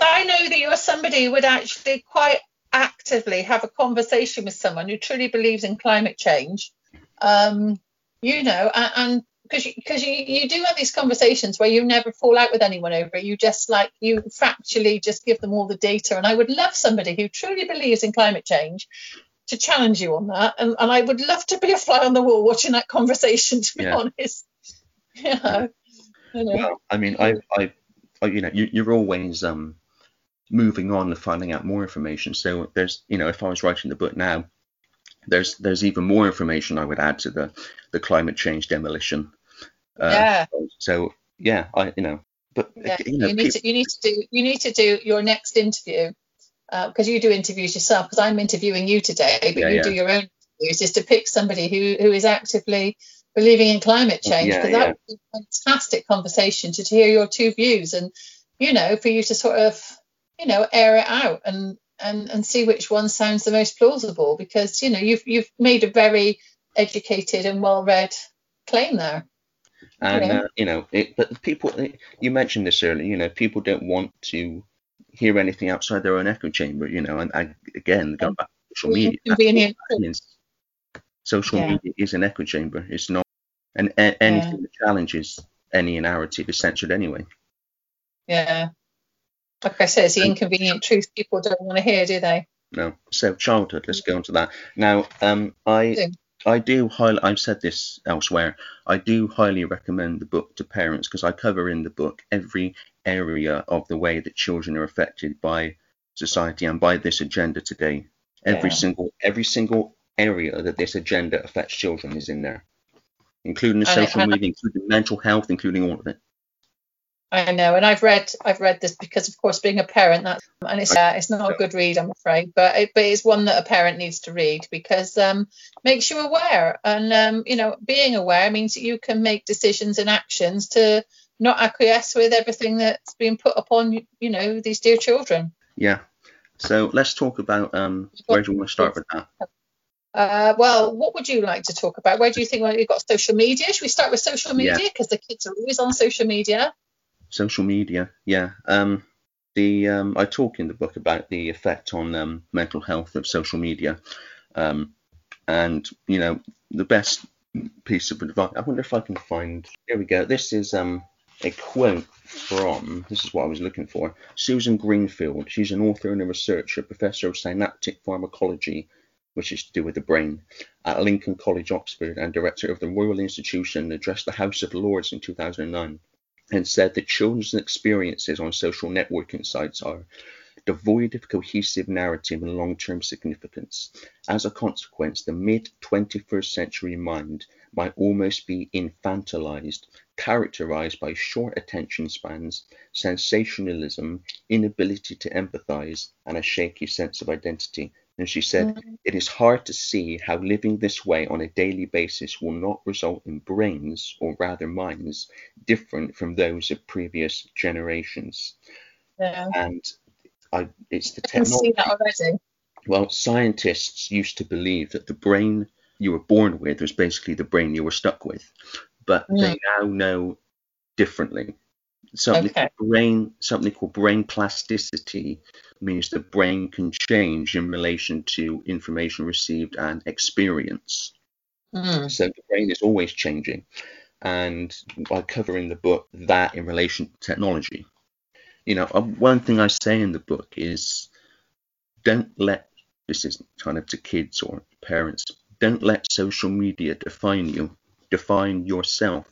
I know that you're somebody who would actually quite actively have a conversation with someone who truly believes in climate change. Um, you know, and, and because you, cause you, you do have these conversations where you never fall out with anyone over it. You just like you factually just give them all the data. And I would love somebody who truly believes in climate change to challenge you on that. And, and I would love to be a fly on the wall watching that conversation. To be yeah. honest, [LAUGHS] yeah. I well, I mean, I, I, I you know, you, you're always um moving on and finding out more information. So there's, you know, if I was writing the book now, there's there's even more information I would add to the the climate change demolition uh, yeah. So yeah, I you know, but yeah. you, know, you need people... to you need to do you need to do your next interview because uh, you do interviews yourself. Because I'm interviewing you today, but yeah, you yeah. do your own interviews. Is to pick somebody who who is actively believing in climate change because that would be a fantastic conversation to, to hear your two views and you know for you to sort of you know air it out and and and see which one sounds the most plausible because you know you've you've made a very educated and well read claim there and uh, you know, it, but people, you mentioned this earlier. You know, people don't want to hear anything outside their own echo chamber. You know, and, and again, going back to social media, social yeah. media is an echo chamber. It's not, and a, anything yeah. that challenges any narrative is censored anyway. Yeah, like I said, it's the inconvenient truth people don't want to hear, do they? No. So childhood. Let's go on to that. Now, um, I I do highly, I've said this elsewhere, I do highly recommend the book to parents because I cover in the book every area of the way that children are affected by society and by this agenda today. Every yeah. single every single area that this agenda affects children is in there, including the social media, including mental health, including all of it. I know, and I've read I've read this because, of course, being a parent, that and it's uh, it's not a good read, I'm afraid, but it, but it's one that a parent needs to read because um, makes you aware, and um, you know, being aware means that you can make decisions and actions to not acquiesce with everything that's being put upon you know these dear children. Yeah. So let's talk about um, where do you want to start with that? Uh, well, what would you like to talk about? Where do you think well, you've got social media? Should we start with social media because yeah. the kids are always on social media? Social media. Yeah. Um, the um, I talk in the book about the effect on um, mental health of social media, um, and you know the best piece of advice. I wonder if I can find. Here we go. This is um, a quote from. This is what I was looking for. Susan Greenfield. She's an author and a researcher, professor of synaptic pharmacology which is to do with the brain, at Lincoln College, Oxford, and director of the Royal Institution, addressed the House of Lords in 2009 and said that children's experiences on social networking sites are devoid of cohesive narrative and long term significance. As a consequence, the mid 21st century mind might almost be infantilized, characterized by short attention spans, sensationalism, inability to empathize, and a shaky sense of identity. And she said, mm-hmm. It is hard to see how living this way on a daily basis will not result in brains, or rather minds, different from those of previous generations. Yeah. And I, it's the technology. Well, scientists used to believe that the brain you were born with was basically the brain you were stuck with, but mm. they now know differently. Something okay. brain, something called brain plasticity means the brain can change in relation to information received and experience. Mm. So the brain is always changing. And by covering the book that in relation to technology, you know, uh, one thing I say in the book is don't let this is kind of to kids or parents. Don't let social media define you. Define yourself.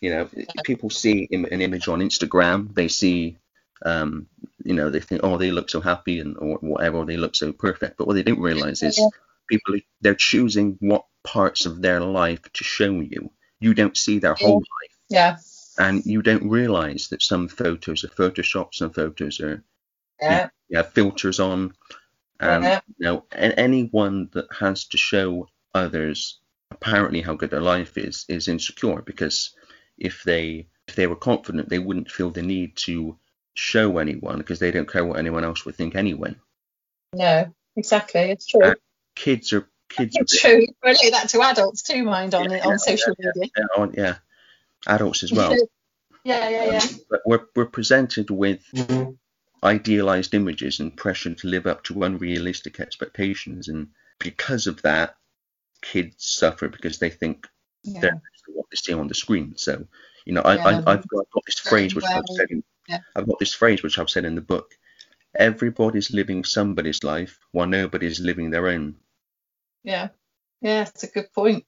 You know, people see an image on Instagram, they see, um, you know, they think, oh, they look so happy and or whatever, they look so perfect. But what they don't realize is people they're choosing what parts of their life to show you. You don't see their whole life. Yeah. And you don't realize that some photos are photoshopped, some photos are yeah, you have filters on. Um, yeah. You know, and anyone that has to show others apparently how good their life is is insecure because if they if they were confident they wouldn't feel the need to show anyone because they don't care what anyone else would think anyway. No, exactly, it's true. Uh, kids are kids. It's are, true. Relate that to adults too, mind on yeah, it on yeah, social yeah, media. Yeah, on, yeah, adults as well. yeah, yeah, yeah. Um, but we're we're presented with mm-hmm idealized images and pressure to live up to unrealistic expectations. And because of that, kids suffer because they think yeah. they're what they see on the screen. So, you know, I, yeah. I, have got, I've got this phrase which I've said in, yeah. I've got this phrase which I've said in the book. Everybody's living somebody's life while nobody's living their own. Yeah, yeah, that's a good point.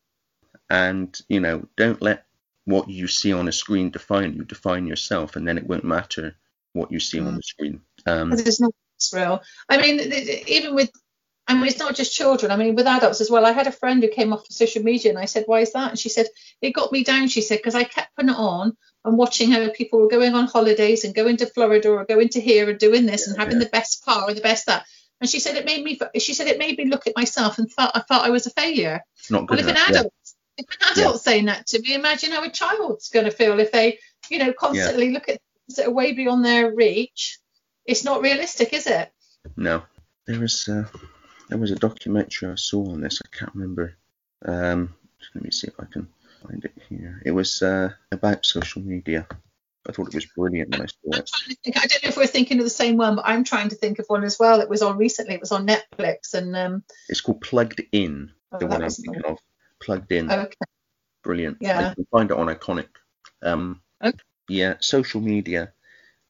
And you know, don't let what you see on a screen define you. Define yourself, and then it won't matter what you see mm. on the screen. Um, it's not real. I mean, even with, Mean, it's not just children. I mean, with adults as well. I had a friend who came off of social media, and I said, "Why is that?" And she said, "It got me down." She said, "Because I kept putting it on and watching how people were going on holidays and going to Florida or going to here and doing this yeah, and having yeah. the best car or the best that." And she said it made me. She said it made me look at myself and thought I thought I was a failure. It's not good well, enough, if an adult, yeah. if an adult saying that to me, imagine how a child's going to feel if they, you know, constantly look at things that are way beyond their reach, it's not realistic, is it? No. There was uh, there was a documentary I saw on this. I can't remember. Um, let me see if I can find it here. It was uh, about social media. I thought it was brilliant when I saw it. Think, I don't know if we're thinking of the same one, but I'm trying to think of one as well. It was on recently. It was on Netflix, and um, it's called Plugged In. Oh, the one I'm thinking of. Plugged In. Okay. Brilliant. Yeah. You can find it on Ickonic. Um, okay yeah, social media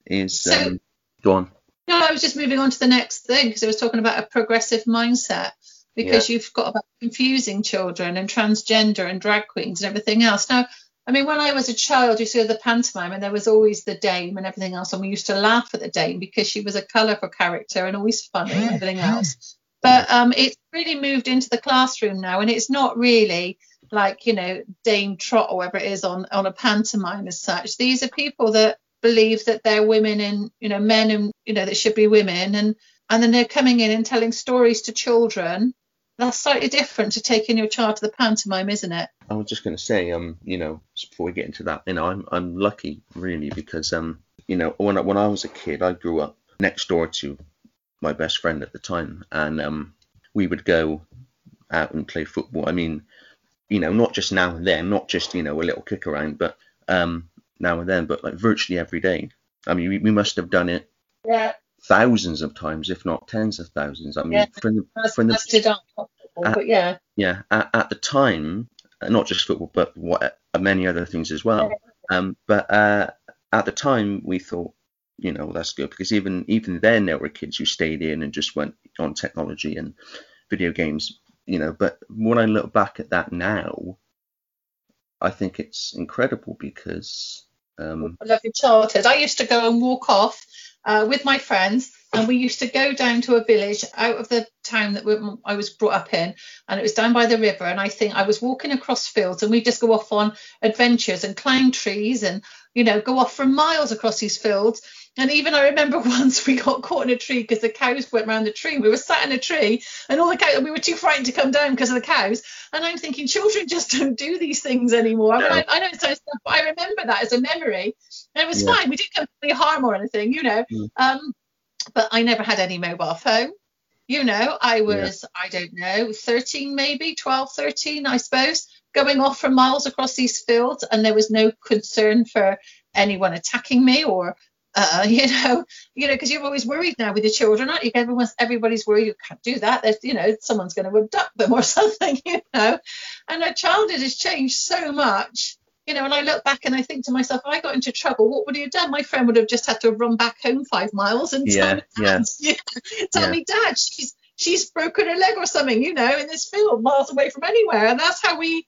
is. So, um, go on. No, I was just moving on to the next thing because I was talking about a progressive mindset because yeah. you've got about confusing children and transgender and drag queens and everything else. Now, I mean, when I was a child, you see the pantomime, and there was always the dame and everything else, and we used to laugh at the dame because she was a colourful character and always funny and everything else. But um, it's really moved into the classroom now, and it's not really like you know Dame Trot or whatever it is on on a pantomime as such. These are people that believe that they're women and you know men and you know that should be women and and then they're coming in and telling stories to children. That's slightly different to taking your child to the pantomime, isn't it? I was just going to say, um, you know, before we get into that, you know, I'm I'm lucky really because um, you know, when I, when I was a kid, I grew up next door to my best friend at the time, and um, we would go out and play football. I mean, you know, not just now and then, not just, you know, a little kick around, but um, now and then, but like virtually every day. I mean, we, we must have done it yeah. thousands of times, if not tens of thousands. I mean, yeah, from the, from the, at, but yeah. Yeah, at, at, the time, not just football, but what many other things as well. Yeah. Um, but uh, at the time, we thought, you know, that's good because even even then there were kids who stayed in and just went on technology and video games you know, but when I look back at that now, I think it's incredible because. Um, I love your childhood. I used to go and walk off uh, with my friends, and we used to go down to a village out of the town that I was brought up in, and it was down by the river. And I think I was walking across fields, and we just go off on adventures and climb trees, and you know, go off for miles across these fields and even I remember [LAUGHS] once we got caught in a tree because the cows went around the tree. We were sat in a tree and all the cows, we were too frightened to come down because of the cows. And I'm thinking, children just [LAUGHS] don't do these things anymore. No. I, mean, I, I know it's stuff, but I remember that as a memory. And it was yeah. fine. We didn't come to any harm or anything, you know. Mm. Um, but I never had any mobile phone. You know, I was, yeah. I don't know, 13 maybe, 12, 13, I suppose, going off for miles across these fields. And there was no concern for anyone attacking me or uh, [LAUGHS] you know, you know, because you're always worried now with your children, aren't you? Everyone's, everybody's worried you can't do that. There's, you know, someone's going to abduct them or [LAUGHS] something, you know. And our childhood has changed so much, you know. And I look back and I think to myself, if I got into trouble, what would he have done? My friend would have just had to run back home five miles and yeah, tell, me, yeah. [LAUGHS] tell yeah. me, Dad, she's she's broken her leg or something, you know, in this field miles away from anywhere. And that's how we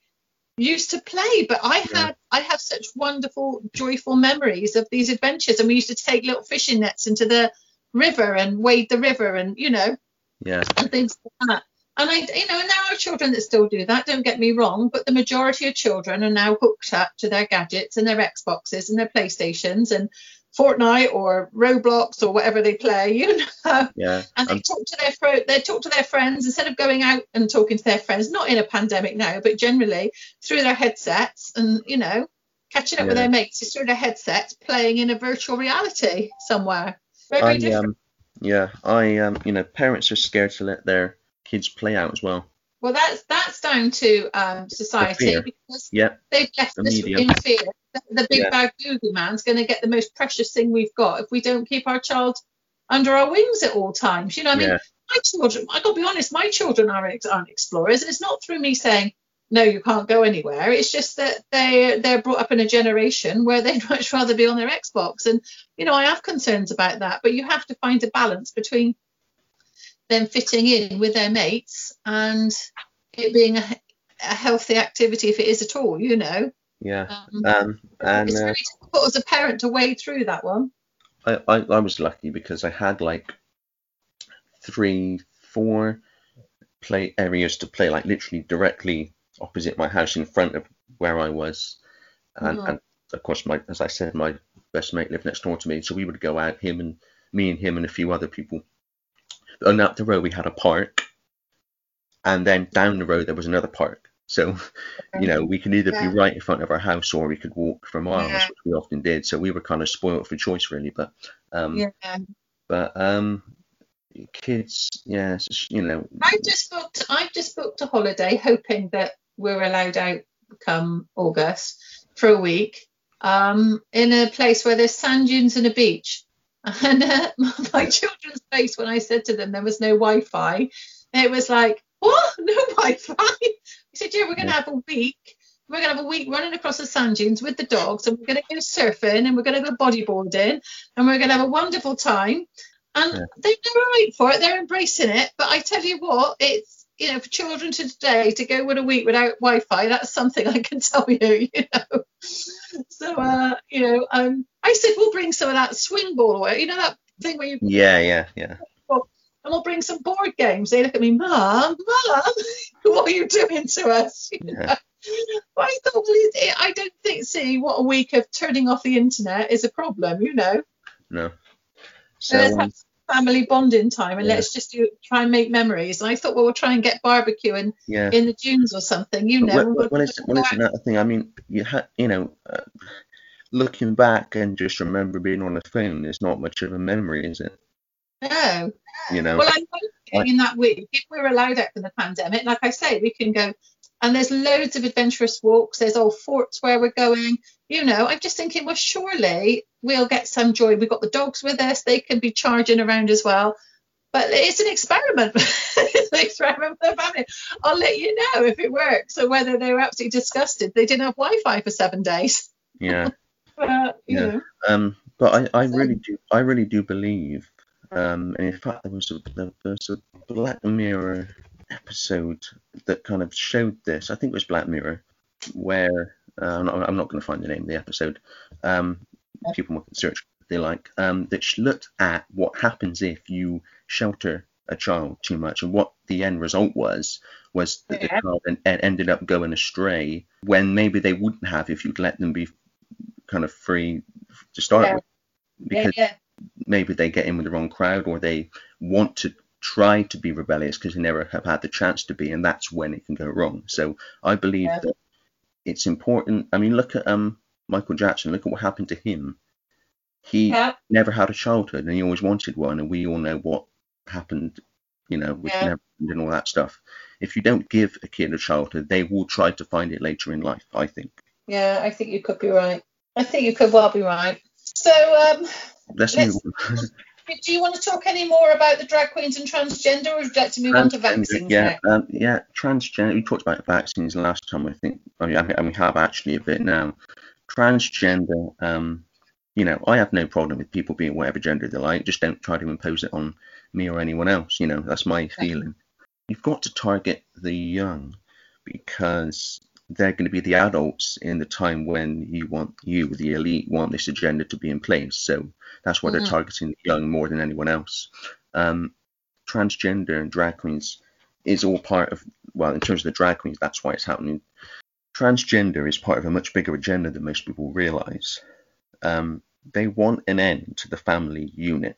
used to play. But I had yeah. I have such wonderful, joyful memories of these adventures. And we used to take little fishing nets into the river and wade the river and you know yeah and things like that. And I, you know, and there are children that still do that. Don't get me wrong, but the majority of children are now hooked up to their gadgets and their Xboxes and their PlayStations and Fortnite or Roblox or whatever they play, you know. Yeah. [LAUGHS] And they talk to their they talk to their friends instead of going out and talking to their friends, not in a pandemic now, but generally through their headsets and you know catching up yeah. with their mates is through their headsets, playing in a virtual reality somewhere. Very, very I, different. Um, yeah, I um, you know, parents are scared to let their kids play out as well. Well, that's that's down to um, society because yeah. they've left the us in fear. The, big yeah. bad Google man's going to get the most precious thing we've got if we don't keep our child under our wings at all times. You know, I mean, yeah. my children. I got to be honest, my children aren't aren't explorers, and it's not through me saying no, you can't go anywhere. It's just that they they're brought up in a generation where they'd [LAUGHS] much rather be on their Xbox, and you know, I have concerns about that. But you have to find a balance between them fitting in with their mates and it being a, a healthy activity if it is at all, you know. Yeah. Um, um, and it's really uh, difficult as a parent to wade through that one. I, I, I was lucky because I had like three, four play areas to play, like literally directly opposite my house in front of where I was. And, mm-hmm. and of course, my as I said, my best mate lived next door to me, so we would go out, him and me and him and a few other people. And up the road we had a park, and then down the road there was another park. So, you know, we could either yeah. be right in front of our house or we could walk for miles, yeah. which we often did. So we were kind of spoiled for choice, really. But, um, yeah. but um, kids, yeah, you know. I just booked. I've just booked a holiday, hoping that we're allowed out come August for a week, um, in a place where there's sand dunes and a beach. [LAUGHS] And uh, [LAUGHS] my children's face when I said to them there was no Wi-Fi, it was like, what? [LAUGHS] No Wi-Fi? We said, yeah, we're going to have a week. We're going to have a week running across the sand dunes with the dogs, and we're going to go surfing, and we're going to go bodyboarding, and we're going to have a wonderful time. And yeah. they're right for it. They're embracing it. But I tell you what, it's you know, for children today to go with a week without Wi-Fi, that's something I can [LAUGHS] tell you, you know. So, uh, you know, um, I said we'll bring some of that swing ball away, you know, that thing where you. Yeah, yeah, yeah and we'll bring some board games. They look at me, Mum, Mum, [LAUGHS] what are you doing to us? [LAUGHS] You yeah. I thought, well, I don't think, see, what a week of turning off the internet is a problem, you know. No. So, let's have family bonding time and yeah. let's just do, try and make memories. And I thought, well, we'll try and get barbecuing yeah. in the dunes or something, you know. Well, well, well, it's, another thing. I mean, you had, you know, uh, looking back and just remember being on the phone is not much of a memory, is it? No. You know. Well, I'm hoping in that week, if we're allowed out from the pandemic, like I say, we can go. And there's loads of adventurous walks. There's old forts where we're going. You know, I'm just thinking, well, surely we'll get some joy. We've got the dogs with us. They can be charging around as well. But it's an experiment. [LAUGHS] it's an experiment for the family. I'll let you know if it works or whether they were absolutely disgusted. They didn't have Wi-Fi for seven days. Yeah. [LAUGHS] but, yeah. Know. Um, but I, I really do I really do believe um, and in fact, there was a there was a Black Mirror episode that kind of showed this. I think it was Black Mirror, where uh, I'm not, not going to find the name of the episode. Um, people can search if they like. Um, that looked at what happens if you shelter a child too much, and what the end result was was that yeah. the child en- ended up going astray when maybe they wouldn't have if you'd let them be kind of free to start yeah. with. Because yeah, maybe they get in with the wrong crowd or they want to try to be rebellious because they never have had the chance to be, and that's when it can go wrong. So I believe yeah. that it's important. I mean, look at um Michael Jackson. Look at what happened to him. He yeah. never had a childhood, and he always wanted one, and we all know what happened. You know, with yeah. and all that stuff. If you don't give a kid a childhood, they will try to find it later in life. I think. Yeah, I think you could be right. I think you could well be right. So um, let's, let's [LAUGHS] do you want to talk any more about the drag queens and transgender, or would you like to move on to vaccines? Yeah, um, yeah, transgender. We talked about vaccines last time, I think. I mean, and we have actually a bit now. Transgender. Um, you know, I have no problem with people being whatever gender they like. Just don't try to impose it on me or anyone else. You know, that's my feeling. You've got to target the young because they're going to be the adults in the time when you want you, the elite, want this agenda to be in place. So that's why mm-hmm. they're targeting the young more than anyone else. Um, transgender and drag queens is all part of well, in terms of the drag queens, that's why it's happening. Transgender is part of a much bigger agenda than most people realise. Um, they want an end to the family unit,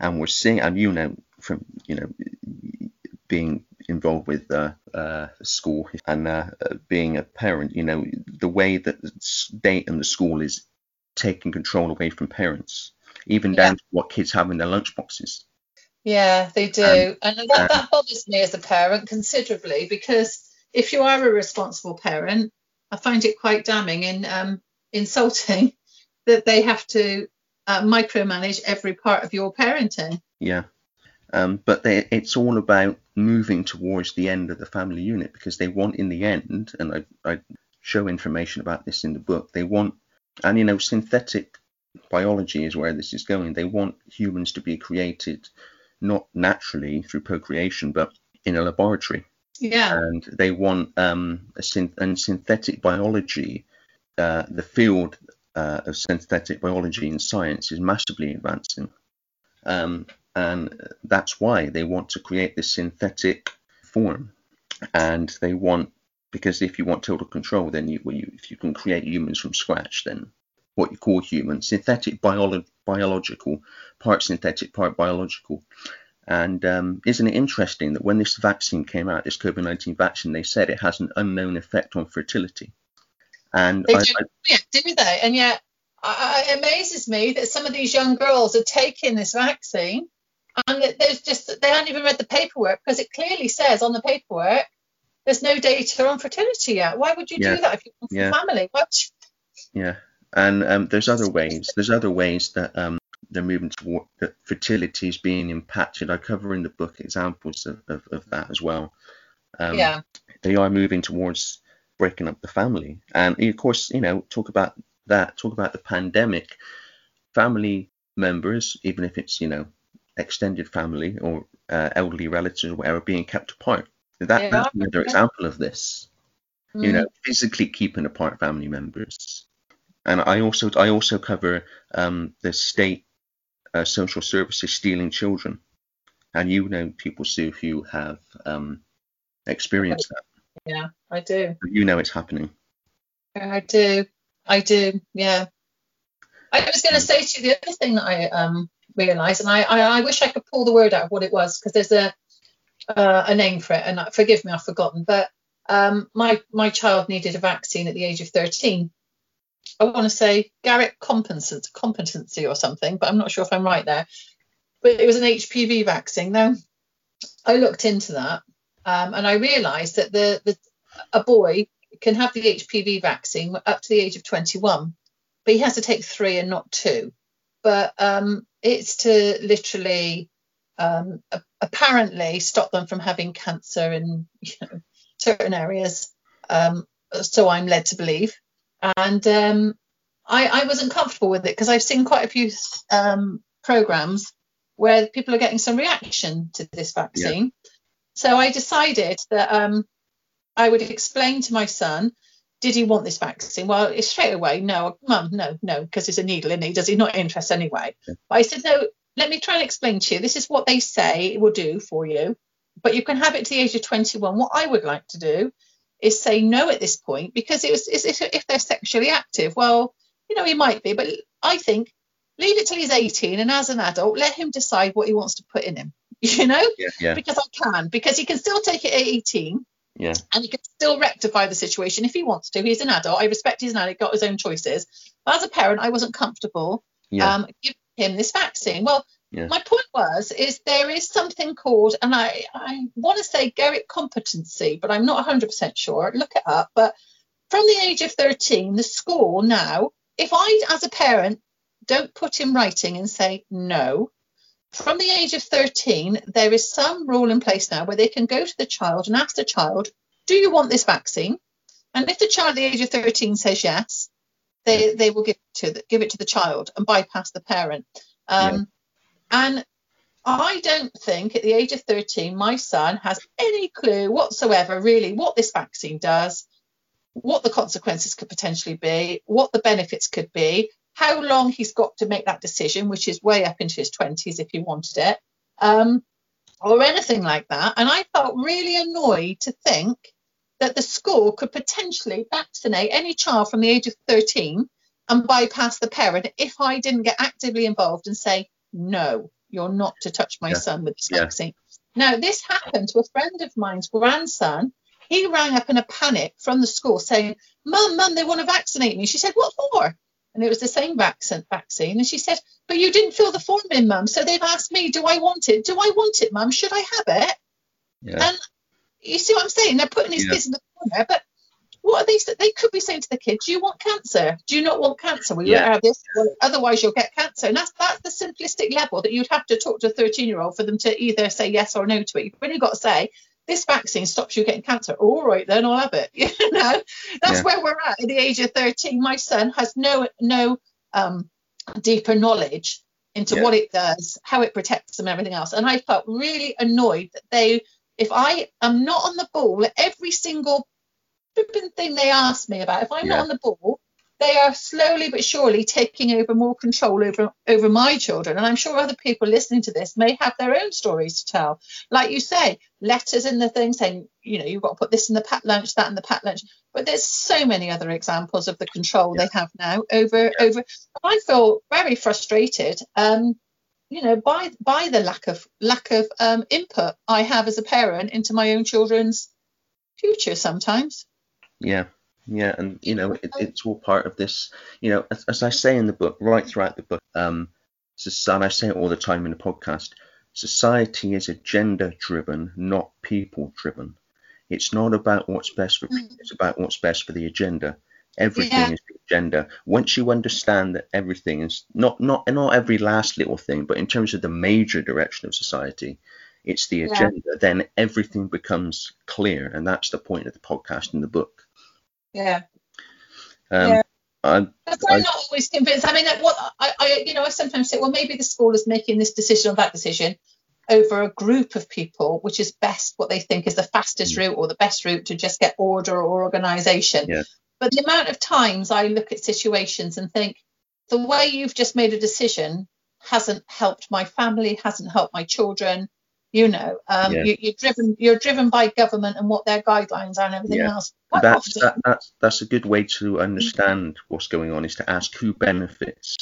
and we're seeing, and you know, from you know, being involved with uh, uh, school and uh, being a parent, you know, the way that the state and the school is taking control away from parents, even yeah. down to what kids have in their lunchboxes. Yeah, they do. Um, and that, that bothers me as a parent considerably because if you are a responsible parent, I find it quite damning and um, insulting [LAUGHS] that they have to uh, micromanage every part of your parenting. Yeah. Um, but they, it's all about moving towards the end of the family unit because they want, in the end, and I, I show information about this in the book, they want, and you know, synthetic biology is where this is going. They want humans to be created not naturally through procreation, but in a laboratory. Yeah. And they want um, a synth- and synthetic biology, uh, the field uh, of synthetic biology and science is massively advancing. Um, and that's why they want to create this synthetic form. And they want, because if you want total control, then you, well, you if you can create humans from scratch, then what you call human, synthetic biolo- biological, part synthetic, part biological. And um, isn't it interesting that when this vaccine came out, this COVID 19 vaccine, they said it has an unknown effect on fertility? And they I, do, I, yeah, do they? And yet, I, it amazes me that some of these young girls are taking this vaccine and there's just they haven't even read the paperwork because it clearly says on the paperwork there's no data on fertility yet. Why would you yeah. do that if you want yeah. family? What? Yeah, and um, there's other ways. There's other ways that um, they're moving toward that fertility is being impacted. I cover in the book examples of, of, of that as well. Um, yeah. They are moving towards breaking up the family, and of course, you know, talk about that. Talk about the pandemic. Family members, even if it's you know extended family or uh, elderly relatives or whatever, being kept apart. That, yeah. That's another example of this. Mm. You know, physically keeping apart family members and I also I also cover um, the state uh, social services stealing children, and you know people Sue who have um, experienced that. Yeah, I do. You know it's happening. I do. I do. Yeah. I was going to say to you the other thing that I um, realised, and I, I, I wish I could pull the word out of what it was because there's a uh, a name for it, and forgive me, I've forgotten. But um, my my child needed a vaccine at the age of 13, I want to say Garrett competency, competency or something, but I'm not sure if I'm right there. But it was an HPV vaccine. Now, I looked into that um, and I realised that the, the a boy can have the HPV vaccine up to the age of 21, but he has to take three and not two. But um, it's to literally um, apparently stop them from having cancer in you know, certain areas. Um, so I'm led to believe and um, I, I, wasn't comfortable with it because I've seen quite a few um, programs where people are getting some reaction to this vaccine. Yeah. So I decided that um, I would explain to my son, did he want this vaccine? Well, straight away, no, mum, no, no, because it's a needle in it. Does he not interest anyway? Yeah. But I said, no, let me try and explain to you. This is what they say it will do for you, but you can have it to the age of 21. What I would like to do is say no at this point because it was if they're sexually active. Well, you know, he might be, but I think leave it till he's 18 and as an adult, let him decide what he wants to put in him. [LAUGHS] You know, yeah, yeah. because I can, because he can still take it at 18. Yeah. And he can still rectify the situation if he wants to. He's an adult. I respect he's an adult, got his own choices. But as a parent, I wasn't comfortable yeah. um, giving him this vaccine. Well, yeah. My point was, is there is something called, and I, I want to say Garrett competency, but I'm not 100% sure. Look it up. But from the age of 13, the school now, if I, as a parent, don't put in writing and say no, from the age of 13, there is some rule in place now where they can go to the child and ask the child, do you want this vaccine? And if the child at the age of 13 says yes, they, they will give it to the, give it to the child and bypass the parent. Um, yeah. And I don't think at the age of 13 my son has any clue whatsoever really what this vaccine does, what the consequences could potentially be, what the benefits could be, how long he's got to make that decision, which is way up into his 20s if he wanted it, um, or anything like that. And I felt really annoyed to think that the school could potentially vaccinate any child from the age of 13 and bypass the parent if I didn't get actively involved and say, no, you're not to touch my yeah. son with this yeah. vaccine. Now, this happened to a friend of mine's grandson. He rang up in a panic from the school saying, Mum, Mum, they want to vaccinate me. She said, What for? And it was the same vaccine. vaccine. And she said, But you didn't fill the form in, Mum. So they've asked me, Do I want it? Do I want it, Mum? Should I have it? Yeah. And you see what I'm saying? They're putting these yeah. kids in the corner. But what are they? They could be saying to the kids, "Do you want cancer? Do you not want cancer? Well, you yeah. have this. Well, otherwise, you'll get cancer." And that's that's the simplistic level that you'd have to talk to a 13 year old for them to either say yes or no to it. You've really got to say, "This vaccine stops you getting cancer." All right, then I'll have it. [LAUGHS] You know, that's yeah. where we're at at the age of 13. My son has no no um, deeper knowledge into yeah. what it does, how it protects them, everything else. And I felt really annoyed that they, if I am not on the ball every single flipping thing they ask me about. If I'm yeah. not on the ball, they are slowly but surely taking over more control over over my children. And I'm sure other people listening to this may have their own stories to tell. Like you say, letters in the thing saying, you know, you've got to put this in the packed lunch, that in the packed lunch. But there's so many other examples of the control yeah. they have now over yeah. over. I feel very frustrated. Um, you know, by by the lack of lack of um, input I have as a parent into my own children's future sometimes. Yeah, yeah, and you know it, it's all part of this. You know, as, as, I say in the book, right throughout the book, um, and I say it all the time in the podcast. Society is agenda-driven, not people-driven. It's not about what's best for people; it's about what's best for the agenda. Everything yeah. is the agenda. Once you understand that everything is not not not every last little thing, but in terms of the major direction of society, it's the agenda. Yeah. Then everything becomes clear, and that's the point of the podcast and the book. Yeah. Um, yeah. I'm, I'm not always convinced. I mean, what I, I, you know, I sometimes say, well, maybe the school is making this decision or that decision over a group of people, which is best what they think is the fastest mm. route or the best route to just get order or organisation. Yeah. But the amount of times I look at situations and think, the way you've just made a decision hasn't helped my family, hasn't helped my children, you know um, yeah. you, are driven you're driven by government and what their guidelines are and everything yeah. else. That's, that, that's that's a good way to understand what's going on is to ask who benefits.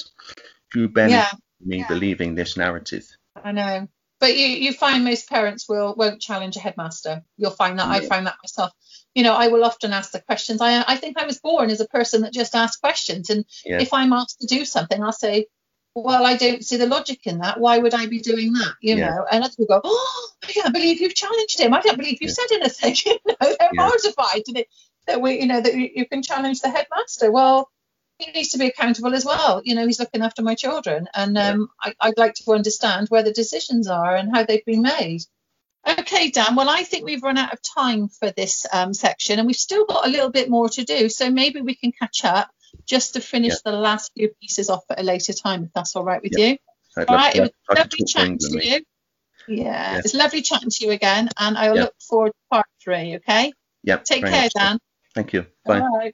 Who benefits yeah. me believing this narrative? I know. But you you find most parents will won't challenge a headmaster. You'll find that i find that myself. You know i will often ask the questions. I i think i was born as a person that just asked questions. And if i'm asked to do something i'll say well, I don't see the logic in that. Why would I be doing that? You yeah. know, and other people go, oh, I can't believe you've challenged him. I don't believe you've yeah. said anything. [LAUGHS] you know, they're yeah. mortified that, that we, you know, that you, you can challenge the headmaster. Well, he needs to be accountable as well. You know, he's looking after my children, and um, I, I'd like to understand where the decisions are and how they've been made. Okay, Dan. Well, I think we've run out of time for this um, section, and we've still got a little bit more to do. So maybe we can catch up just to finish the last few pieces off at a later time, if that's all right with you. I'd all right, it was lovely chatting to you. Yeah, it's lovely chatting to you again, and I look forward to part three. Okay. Yep. Take care, Dan. Thank you. Bye.